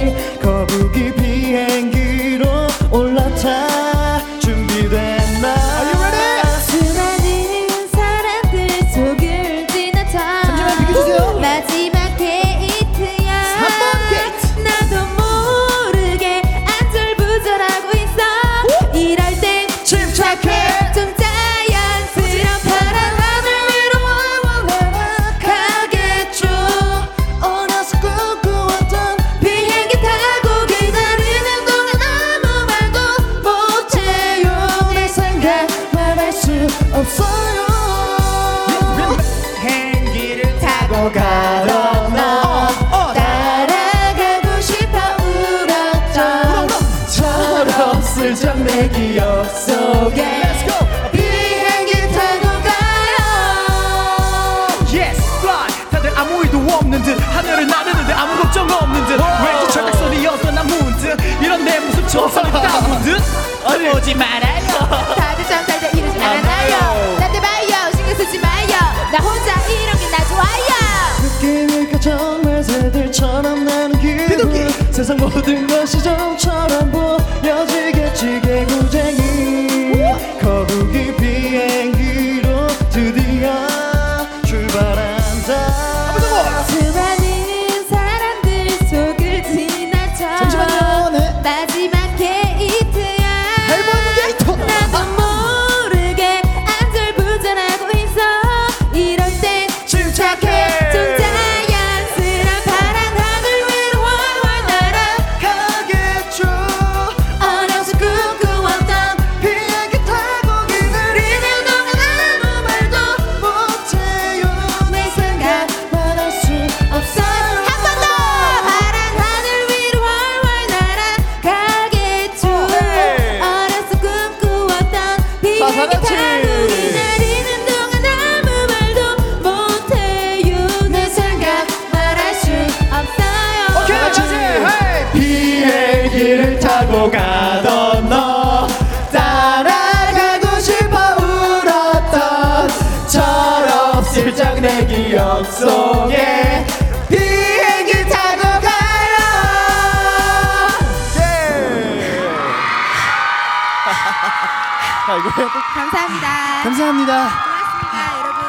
감사합니다 감사합니다 고맙습니다 여러분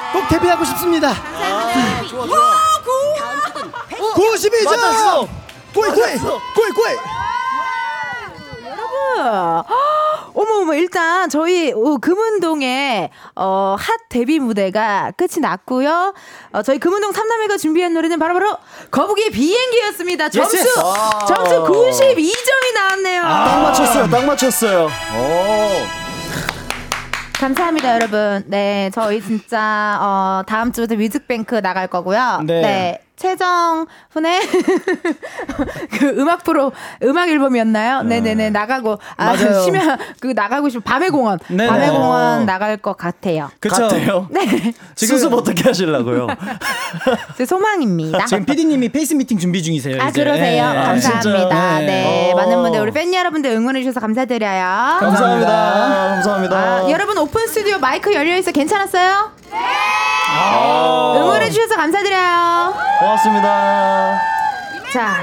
네. 꼭 데뷔하고 싶습니다 감사합니다 좋아 좋아 92점 꼬이 꼬이 꼬이 꼬이 여러분. 어머 어머 일단 저희 오, 금운동의 어, 핫 데뷔 무대가 끝이 났고요. 어, 저희 금운동 삼남매가 준비한 노래는 바로 바로 거북이 비행기였습니다. 점수 yes. 점수 92점이 나왔네요. 딱 맞췄어요. 딱 맞췄어요. 오. 감사합니다, 여러분. 네, 저희 진짜 어, 다음 주부터 뮤직뱅크 나갈 거고요. 네. 최정 훈의 그 음악 프로 음악 앨범이었나요? 네, 네, 네. 나가고 아, 맞아요. 심야 그 나가고 싶은 밤의 공원. 네. 밤의 어. 공원 나갈 것 같아요. 그쵸 같아요. 네. 지금 수습 어떻게 하시려고요? 제 소망입니다. 지금 PD님이 face 미팅 준비 중이세요 아 이제. 그러세요? 네. 감사합니다. 진짜요? 네, 네. 많은 어. 분들 우리 팬 여러분들 응원해 주셔서 감사드려요. 감사합니다. 감사합니다. 아, 여러분 오픈 스튜디오 마이크 열려 있어 괜찮았어요? 아. 응원해 주셔서 감사드려요. 고맙습니다. 자,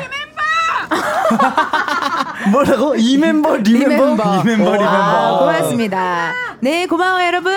뭐라고? 이 멤버, remember? Remember. 이 멤버, 리 아, 멤버. 고맙습니다. 네, 고마워요, 여러분.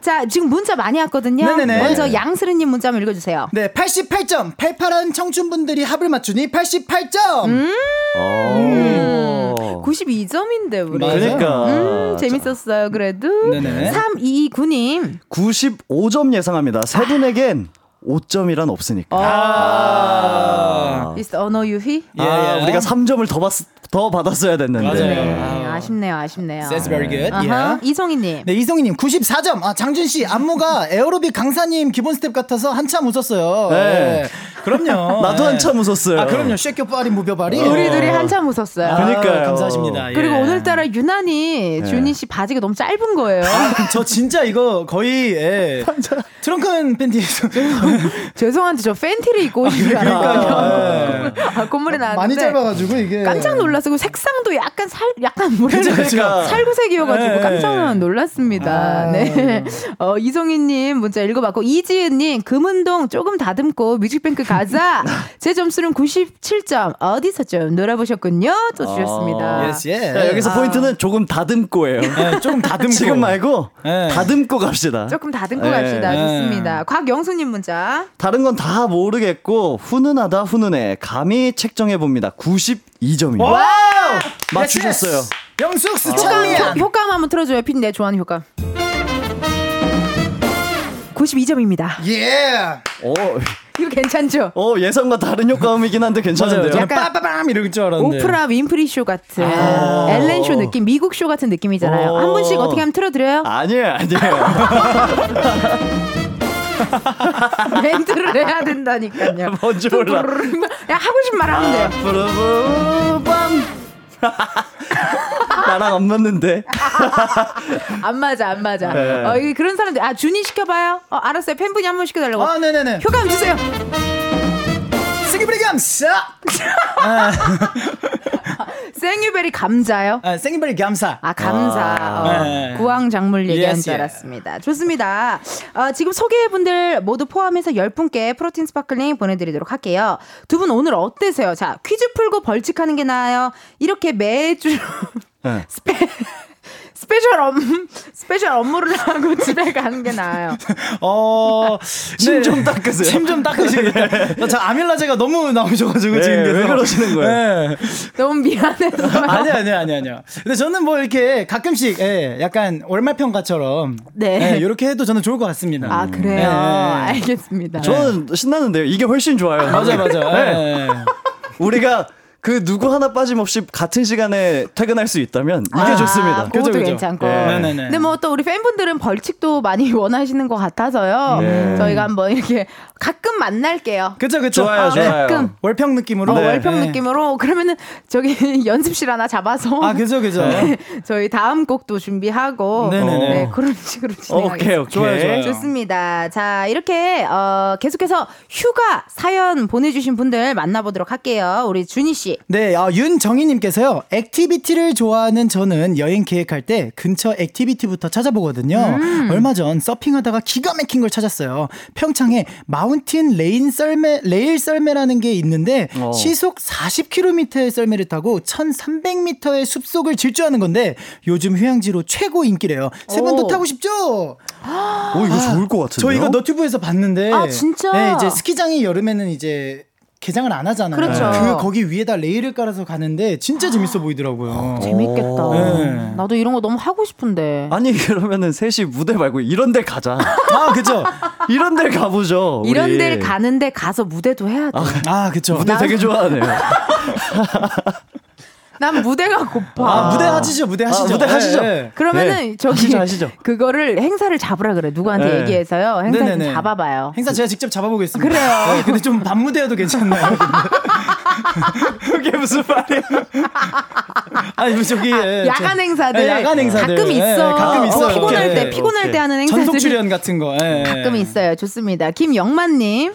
자, 지금 문자 많이 왔거든요. 네네네. 먼저 양스르님 문자 한번 읽어주세요. 네, 88점. 팔팔한 청춘분들이 합을 맞추니 88점. 음. 오. 92점인데, 우리. 맞아요. 그러니까. 음, 재밌었어요, 그래도. 네네. 329님. 95점 예상합니다. 세 분에겐 5점이란 없으니까. 아. Is the 언어 유희? 아, 우리가 3점을 더, 받, 더 받았어야 됐는데. 맞아요. 네, 아쉽네요, 아쉽네요. That's very good. 아하. Yeah. 이성희님. 네, 이성희님 94점. 아, 장준 씨 안무가 에어로빅 강사님 기본 스텝 같아서 한참 웃었어요. 네. 네. 그럼요. 나도 네. 한참 웃었어요. 아, 그럼요. Shake your body move your body. 우리 둘이 한참 웃었어요. 아, 그러니까요. 감사하십니다. 예. 그리고 오늘따라 유난히 준희 씨 바지가 너무 짧은 거예요. 아, 저 진짜 이거 거의 예. 트렁큰 팬티에서 죄송한데 저 팬티를 입고 오신 줄 알았거든요. 아, 콧물이 나는데 많이 짧아가지고 이게 깜짝 놀랐어요. 그 색상도 약간 살 약간 뭐랄까. 살구색이어가지고 네. 깜짝 놀랐습니다. 아. 네. 어, 이송희님 문자 읽어봤고 이지은님 금운동 조금 다듬고 뮤직뱅크 가자. 제 점수는 97점. 어디서 좀 놀아보셨군요. 또 주셨습니다. Yes 예. 자, 여기서 포인트는 조금 다듬고예요. 네, 조금 다듬고 지금 말고 네. 다듬고 갑시다. 조금 다듬고 네. 갑시다. 네. 좋습니다. 곽영수님 문자. 다른 건 다 모르겠고 훈훈하다 훈훈해 감히 책정해 봅니다. 92점입니다. Wow! 맞추셨어요. 영숙스 효과음, 찰리안. 효- 효과음 한번 틀어줘요. 핀내 좋아하는 효과음. 92점입니다. 예. 어, 이거 괜찮죠? 어 예상과 다른 효과음이긴 한데. 괜찮은데요. 약간 빠빠밤 이럴 줄 알았는데. 오프라 윈프리 쇼 같은 아. 엘렌 쇼 느낌, 미국 쇼 같은 느낌이잖아요. 오. 한 분씩 어떻게 하면 틀어드려요? 아니에요, 아니에요. 멘트를 해야 된다니까요. 뭔지 몰라. 야 하고 싶은 말 하면 돼요. 부르부밤. 나랑 안 맞는데. 안 맞아, 안 맞아. 네. 어, 이게 그런 사람들 아 준이 시켜봐요. 어, 알았어요. 팬분이 한 번 시켜달라고. 아, 네네네. 효과음 주세요. 감사. Thank you very 감자요. 아, thank you very 감사. 아 감사 아. 어, 네. 구황 작물 얘기한 Yes, 줄. 알았습니다 좋습니다 어, 지금 소개해 분들 모두 포함해서 10분께 protein sparkling 보내드리도록 할게요 두 분 오늘 어때세요 자 퀴즈 풀고 벌칙하는 게 나아요 이렇게 매주 네. spe special 업무 special 업무를 하고 집에 가는 게 나아요 어, 침좀 닦으세요. 침 좀 닦으시겠다. 저 아밀라제가 너무 나오셔가지고 네, 지금 왜 계속. 그러시는 거예요? 네. 너무 미안해서 아니 아니 아니 아니요. 근데 저는 뭐 이렇게 가끔씩 예, 약간 월말평가처럼 네. 예, 이렇게 해도 저는 좋을 것 같습니다. 아 그래요 네. 알겠습니다 저는 신나는데요. 이게 훨씬 좋아요. 맞아 맞아. 네. 예. 우리가 그 누구 하나 빠짐없이 같은 시간에 퇴근할 수 있다면 이게 아, 좋습니다. 그것도 그죠, 그죠. 괜찮고. 네. 네네네. 근데 뭐 또 우리 팬분들은 벌칙도 많이 원하시는 것 같아서요. 네. 저희가 한번 이렇게 가끔 만날게요. 그쵸 그쵸. 좋아요, 아, 좋아요. 가끔. 월평 느낌으로. 어, 네. 월평 네. 느낌으로 그러면은 저기 연습실 하나 잡아서 아 그죠 그죠. 저희 다음 곡도 준비하고 네네네. 네, 그런 식으로 진행하겠습니다. 오케이, 오케이. 좋아요, 좋아요. 좋습니다. 자, 이렇게 어, 계속해서 휴가 사연 보내주신 분들 만나보도록 할게요. 우리 준희 씨. 네, 어, 윤정희님께서요. activity를 좋아하는 저는 여행 계획할 때 근처 activity부터 찾아보거든요. 음. 얼마 전 서핑하다가 기가 막힌 걸 찾았어요. 평창에 mountain 레인 썰매, 레일 썰매라는 게 있는데 어. 시속 40km의 썰매를 타고 1,300m의 숲속을 질주하는 건데 요즘 휴양지로 최고 인기래요. 세 분도 오. 타고 싶죠? 오 이거 좋을 것 같은데요. 저 이거 너튜브에서 봤는데. 아, 진짜? 네, 이제 스키장이 여름에는 이제 개장을 안 하잖아요. 그렇죠. 그 거기 위에다 레일을 깔아서 가는데 진짜 재밌어 보이더라고요. 재밌겠다. 네. 나도 이런 거 너무 하고 싶은데. 아니 그러면은 셋이 무대 말고 이런 데 가자. 아, 그죠. 이런 데 가보죠. 우리. 이런 데를 가는데 가서 무대도 해야 돼. 아, 그죠. 무대 되게 좋아하네요. 난 무대가 고파. 아, 무대 하시죠, 무대 하시죠. 아, 무대 하시죠. 네. 그러면은 네, 저기 하시죠, 하시죠. 그거를 행사를 잡으라 그래. 누구한테 네. 얘기해서요. 행사 좀. 잡아봐요. 행사 제가 직접 잡아보겠습니다. 그래요. 네, 근데 좀 밤무대여도 괜찮나요? 그게 무슨 말이야? 아니, 뭐 저기. 예, 야간 저- 행사들 예, 야간 행사들. 가끔 예, 있어. 가끔 있어요. 피곤할 때 오케이. 피곤할 때 오케이. 하는 전속 행사들이 출연 같은 거. 예. 가끔 있어요. 좋습니다. 김영만님.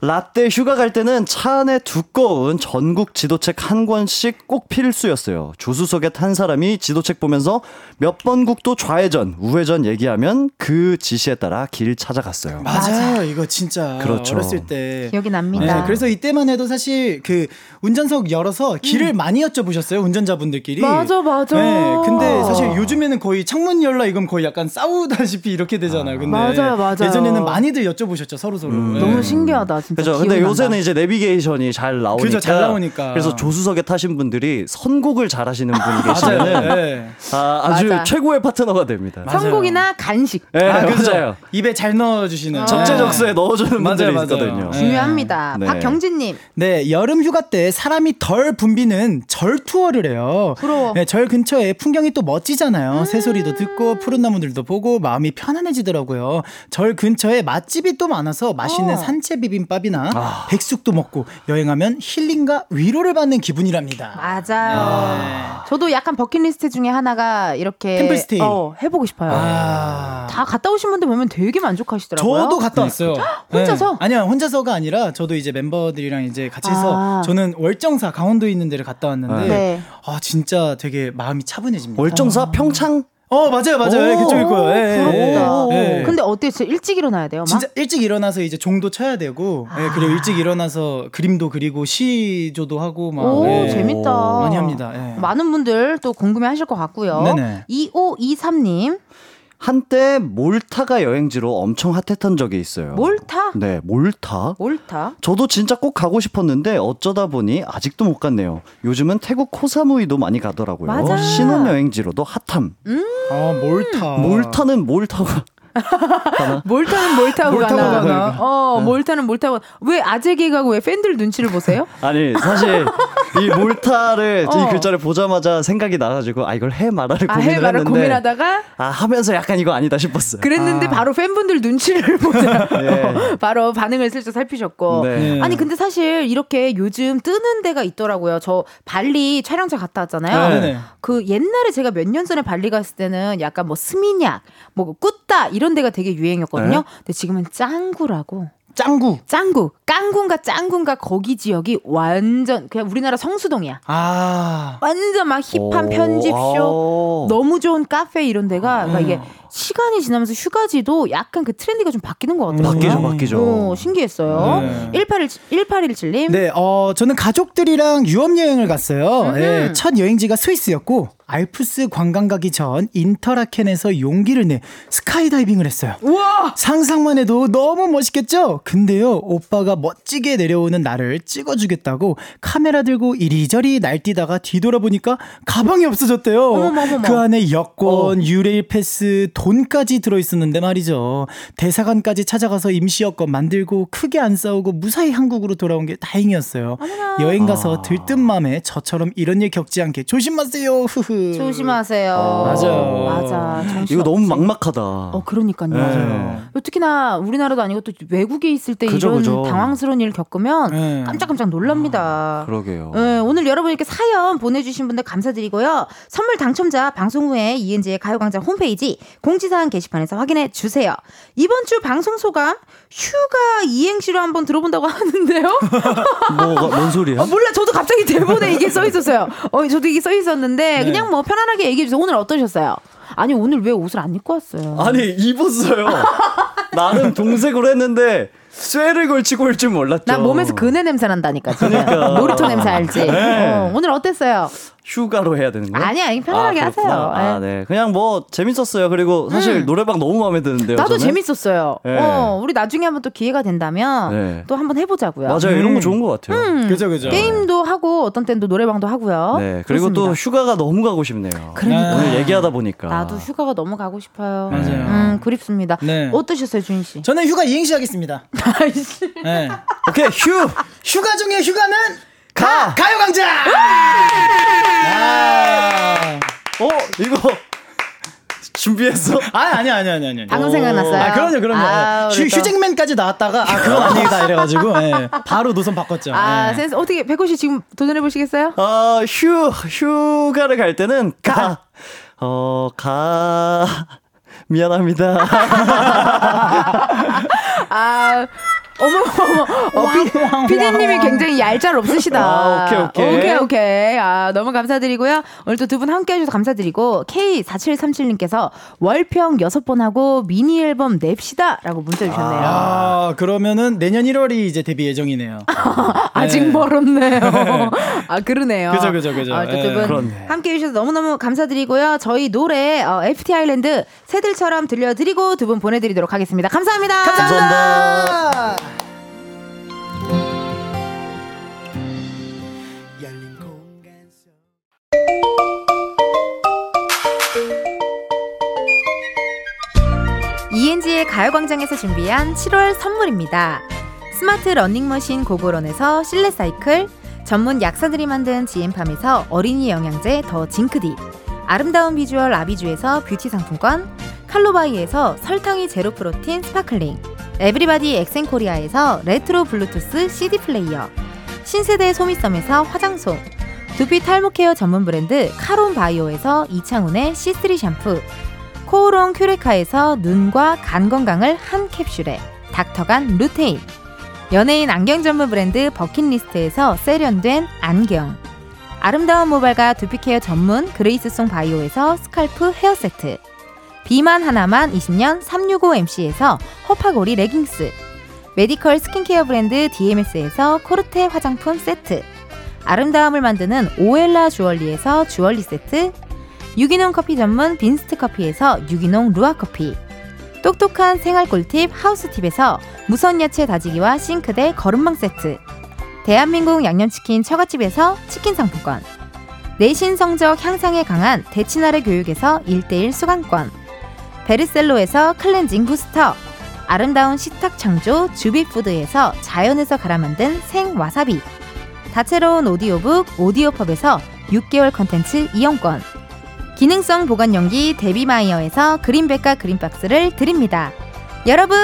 라떼 휴가 갈 때는 차 안에 두꺼운 전국 지도책 한 권씩 꼭 필수였어요. 조수석에 탄 사람이 지도책 보면서 몇 번 국도 좌회전, 우회전 얘기하면 그 지시에 따라 길 찾아갔어요. 맞아요. 이거 진짜 그렇죠. 어렸을 때 기억이 납니다. 네, 그래서 이때만 해도 사실 그 운전석 열어서 길을 많이 여쭤보셨어요 운전자분들끼리. 음. 맞아, 맞아. 네, 근데 사실 요즘에는 거의 창문 열라 이건 거의 약간 싸우다시피 이렇게 되잖아요. 근데 맞아요, 맞아요. 예전에는 많이들 여쭤보셨죠 서로 서로. 네. 너무 신기하다, 진짜. 그죠. 근데 요새는 난다. 이제 내비게이션이 잘 나오니까. 그죠, 잘 나오니까. 그래서 조수석에 타신 분들이 선곡을 잘 하시는 분이 계시면은. 네. 아, 아주 맞아. 최고의 파트너가 됩니다. 맞아요. 선곡이나 간식 네, 아, 그죠? 맞아요. 입에 잘 넣어 주시는. 적재적소에 넣어 주는 맞아요, 분들이 맞아요. 있거든요. 네. 중요합니다. 네. 박경진 님. 네, 여름 휴가 때 사람이 덜 붐비는 절 투어를 해요. 부러워. 네, 절 근처에 풍경이 또 멋지잖아요. 새소리도 듣고 푸른 나무들도 보고 마음이 편안해지더라고요. 절 근처에 맛집이 또 많아서 맛있는 어. 산채 비빔밥 이나 아. 백숙도 먹고 여행하면 힐링과 위로를 받는 기분이랍니다. 맞아요. 저도 약간 버킷리스트 중에 하나가 이렇게 템플스테이. 어, 해보고 싶어요. 아. 다 갔다 오신 분들 보면 되게 만족하시더라고요. 저도 갔다 왔어요. 혼자서? 네. 아니요, 혼자서가 아니라 저도 이제 멤버들이랑 이제 같이 해서 아. 저는 월정사 강원도에 있는 데를 갔다 왔는데 네. 아 진짜 되게 마음이 차분해집니다. 월정사 평창 어 맞아요 맞아요 예, 오, 그쪽일 거예요. 예, 예, 부럽다. 예. 근데 어때요? 진짜 일찍 일어나야 돼요? 막? 진짜 일찍 일어나서 이제 종도 쳐야 되고 예, 그리고 일찍 일어나서 그림도 그리고 시조도 하고 막 오, 예. 재밌다. 많이 합니다. 예. 많은 분들 또 궁금해 하실 것 같고요. 네네. 2523님, 한때 몰타가 여행지로 엄청 핫했던 적이 있어요. 몰타? 네, 몰타. 몰타? 저도 진짜 꼭 가고 싶었는데 어쩌다 보니 아직도 못 갔네요. 요즘은 태국 코사무이도 많이 가더라고요. 맞아. 신혼여행지로도 핫함. 아 몰타. 몰타는 뭘 타고 몰타는 뭘 타고 뭘 타고 가나? 가나? 어, 몰타는 뭘 타고 왜 아재 개 가고 왜 팬들 눈치를 보세요? 아니 사실 이 몰타를 어. 이 글자를 보자마자 생각이 나가지고 아 이걸 해 말아를 아, 고민을 해 말을 했는데 고민하다가 아 하면서 약간 이거 아니다 싶었어요. 그랬는데 아. 바로 팬분들 눈치를 보세요. 네. 바로 반응을 슬쩍 살피셨고. 네. 아니 근데 사실 이렇게 요즘 뜨는 데가 있더라고요. 저 발리 촬영차 갔다 왔잖아요. 네네. 그 옛날에 제가 몇 년 전에 발리 갔을 때는 약간 뭐 스미냑, 뭐 꾸따 이런 데가 되게 유행이었거든요. 네. 근데 지금은 짱구라고. 짱구. 짱구, 깡군가 짱군가 거기 지역이 완전 그냥 우리나라 성수동이야. 아. 완전 막 힙한 오. 편집쇼, 오. 너무 좋은 카페 이런 데가 막 이게 시간이 지나면서 휴가지도 약간 그 트렌드가 좀 바뀌는 것 같더라고요. 바뀌죠, 바뀌죠. 오, 신기했어요. 네. 1817, 1817님. 네, 어, 저는 가족들이랑 유럽 여행을 갔어요. 예, 첫 여행지가 스위스였고, 알프스 관광 가기 전 인터라켄에서 용기를 내 스카이다이빙을 했어요. 우와! 상상만 해도 너무 멋있겠죠? 근데요, 오빠가 멋지게 내려오는 나를 찍어주겠다고 카메라 들고 이리저리 날뛰다가 뒤돌아보니까 가방이 없어졌대요. 어머머머머. 그 안에 여권, 유레일 패스, 돈까지 들어있었는데 말이죠. 대사관까지 찾아가서 임시 여권 만들고 크게 안 싸우고 무사히 한국으로 돌아온 게 다행이었어요. 여행 가서 들뜬 마음에 저처럼 이런 일 겪지 않게 조심하세요. 흐흐. 조심하세요. 맞아요. 맞아. 정신 이거 너무. 막막하다. 어, 그러니까요. 네. 특히나 우리나라도 아니고 또 외국에 있을 때 그죠, 이런 그죠. 당황스러운 일을 겪으면 네. 깜짝깜짝 놀랍니다. 그러게요. 네, 오늘 여러분 이렇게 사연 보내주신 분들 감사드리고요. 선물 당첨자 방송 후에 이은지의 가요광장 홈페이지 공지사항 게시판에서 확인해 주세요. 이번 주 방송 소감 휴가 이행시로 한번 들어본다고 하는데요. 뭐가 뭔 소리야? 어, 몰라 저도 갑자기 대본에 이게 써 있었어요. 어, 저도 이게 써 있었는데 그냥 뭐 편안하게 얘기해 주세요. 오늘 어떠셨어요? 아니 오늘 왜 옷을 안 입고 왔어요? 아니 입었어요. 나는 동색으로 했는데 쇠를 걸치고 올 줄 몰랐죠. 난 몸에서 그네 냄새 난다니까 지금 그러니까. 놀이터 냄새 알지? 네. 어, 오늘 어땠어요? 휴가로 해야 되는 거야? 아니 아니 편안하게 그렇구나. 하세요. 아, 예. 네. 그냥 뭐 재밌었어요. 그리고 사실 음. 노래방 너무 마음에 드는데요. 나도 저는? 재밌었어요. 네. 어, 우리 나중에 한번 또 기회가 된다면 네. 또 한번 해보자고요. 맞아요. 이런 거 좋은 것 같아요. 음, 그죠, 그죠. 게임도 하고 어떤 때는 또 노래방도 하고요. 네. 그리고 또 좋습니다. 휴가가 너무 가고 싶네요. 그러니까. 오늘 얘기하다 보니까. 나도 휴가가 너무 가고 싶어요. 맞아요. 음, 그립습니다. 네. 어떠셨어요, 주인 씨? 저는 휴가 이행시 하겠습니다. 아이씨. 네. 오케이 휴 휴가 중에 휴가는 가. 가요광장! 아. 어 이거 준비했어? 아, 아니, 아니, 아니, 아니. 방금 생각났어요. 아, 그럼요, 그럼요. 아, 휴, 우리 또- 휴잭맨까지 나왔다가, 아, 그건 아니다, 이래가지고, 예. 바로 노선 바꿨죠. 아, 예. 센스 어떻게 백호 씨 지금 도전해 보시겠어요? 아, 휴, 휴가를 갈 때는 가, 어, 가, 미안합니다. 아, 어머, 어머, 어, 피, 피디님이 굉장히 얄짤 없으시다. 아, 오케이, 오케이. 오케이, 오케이. 아, 너무 감사드리고요. 오늘 또 두 분 함께 해주셔서 감사드리고, K4737님께서 월평 6번 하고 미니 앨범 냅시다. 라고 문자 주셨네요. 아, 그러면은 내년 1월이 이제 데뷔 예정이네요. 아직 네. 멀었네요. 아, 그러네요. 그죠, 그죠, 그죠. 아, 예. 두분. 함께 해주셔서 너무너무 감사드리고요. 저희 노래, 어, FT 아일랜드 새들처럼 들려드리고 두 분 보내드리도록 하겠습니다. 감사합니다. 감사합니다. 이은지의 가요광장에서 준비한 7월 선물입니다. 스마트 러닝머신 고고론에서 실내 사이클, 전문 약사들이 만든 GM팜에서 어린이 영양제 더 징크디, 아름다운 비주얼 아비주에서 뷰티 상품권, 칼로바이에서 설탕이 제로 protein sparkling, 에브리바디 엑센코리아에서 레트로 블루투스 CD 플레이어, 신세대 소미섬에서 화장솜, 두피 탈모 care 전문 브랜드 카론 바이오에서 이창훈의 C3 샴푸, 코오롱 큐레카에서 눈과 간 건강을 한 캡슐에 닥터간 루테인, 연예인 안경 전문 브랜드 버킷리스트에서 세련된 안경, 아름다운 모발과 두피 care 전문 그레이스송 바이오에서 scalp hair 세트, 비만 하나만 20년 365MC에서 허파고리 레깅스, 메디컬 스킨케어 브랜드 DMS에서 코르테 화장품 세트, 아름다움을 만드는 오엘라 주얼리에서 주얼리 세트, 유기농 커피 전문 빈스트 커피에서 유기농 루아 커피, 똑똑한 생활 꿀팁 하우스팁에서 무선 야채 다지기와 싱크대 거름망 세트, 대한민국 양념치킨 처갓집에서 치킨 상품권, 내신 성적 향상에 강한 대치나래 교육에서 1대1 수강권, 베르셀로에서 cleansing booster, 아름다운 식탁 창조 주비푸드에서 자연에서 갈아 만든 생와사비, 다채로운 오디오북 오디오펍에서 6개월 컨텐츠 이용권, 기능성 보관용기 데비마이어에서 그린백과 그린박스를 드립니다. 여러분,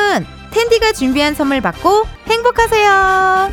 텐디가 준비한 선물 받고 행복하세요.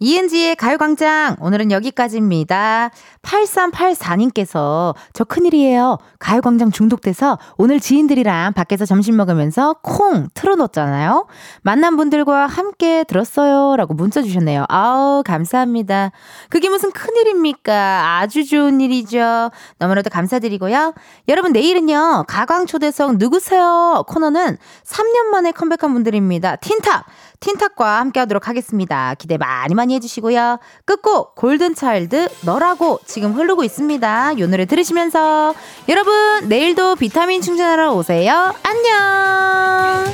이은지의 가요광장 오늘은 여기까지입니다. 8384님께서 저 큰일이에요. 가요광장 중독돼서 오늘 지인들이랑 밖에서 점심 먹으면서 콩 틀어놓았잖아요. 만난 분들과 함께 들었어요. 라고 문자 주셨네요. 아우 감사합니다. 그게 무슨 큰일입니까? 아주 좋은 일이죠. 너무나도 감사드리고요. 여러분 내일은요. 가광초대석 누구세요? 코너는 3년 만에 컴백한 분들입니다. 틴탑! 틴탑과 함께 하도록 하겠습니다. 기대 많이 많이 해주시고요. 끝곡 골든차일드 너라고 지금 흐르고 있습니다. 요 노래 들으시면서 여러분 내일도 비타민 충전하러 오세요. 안녕.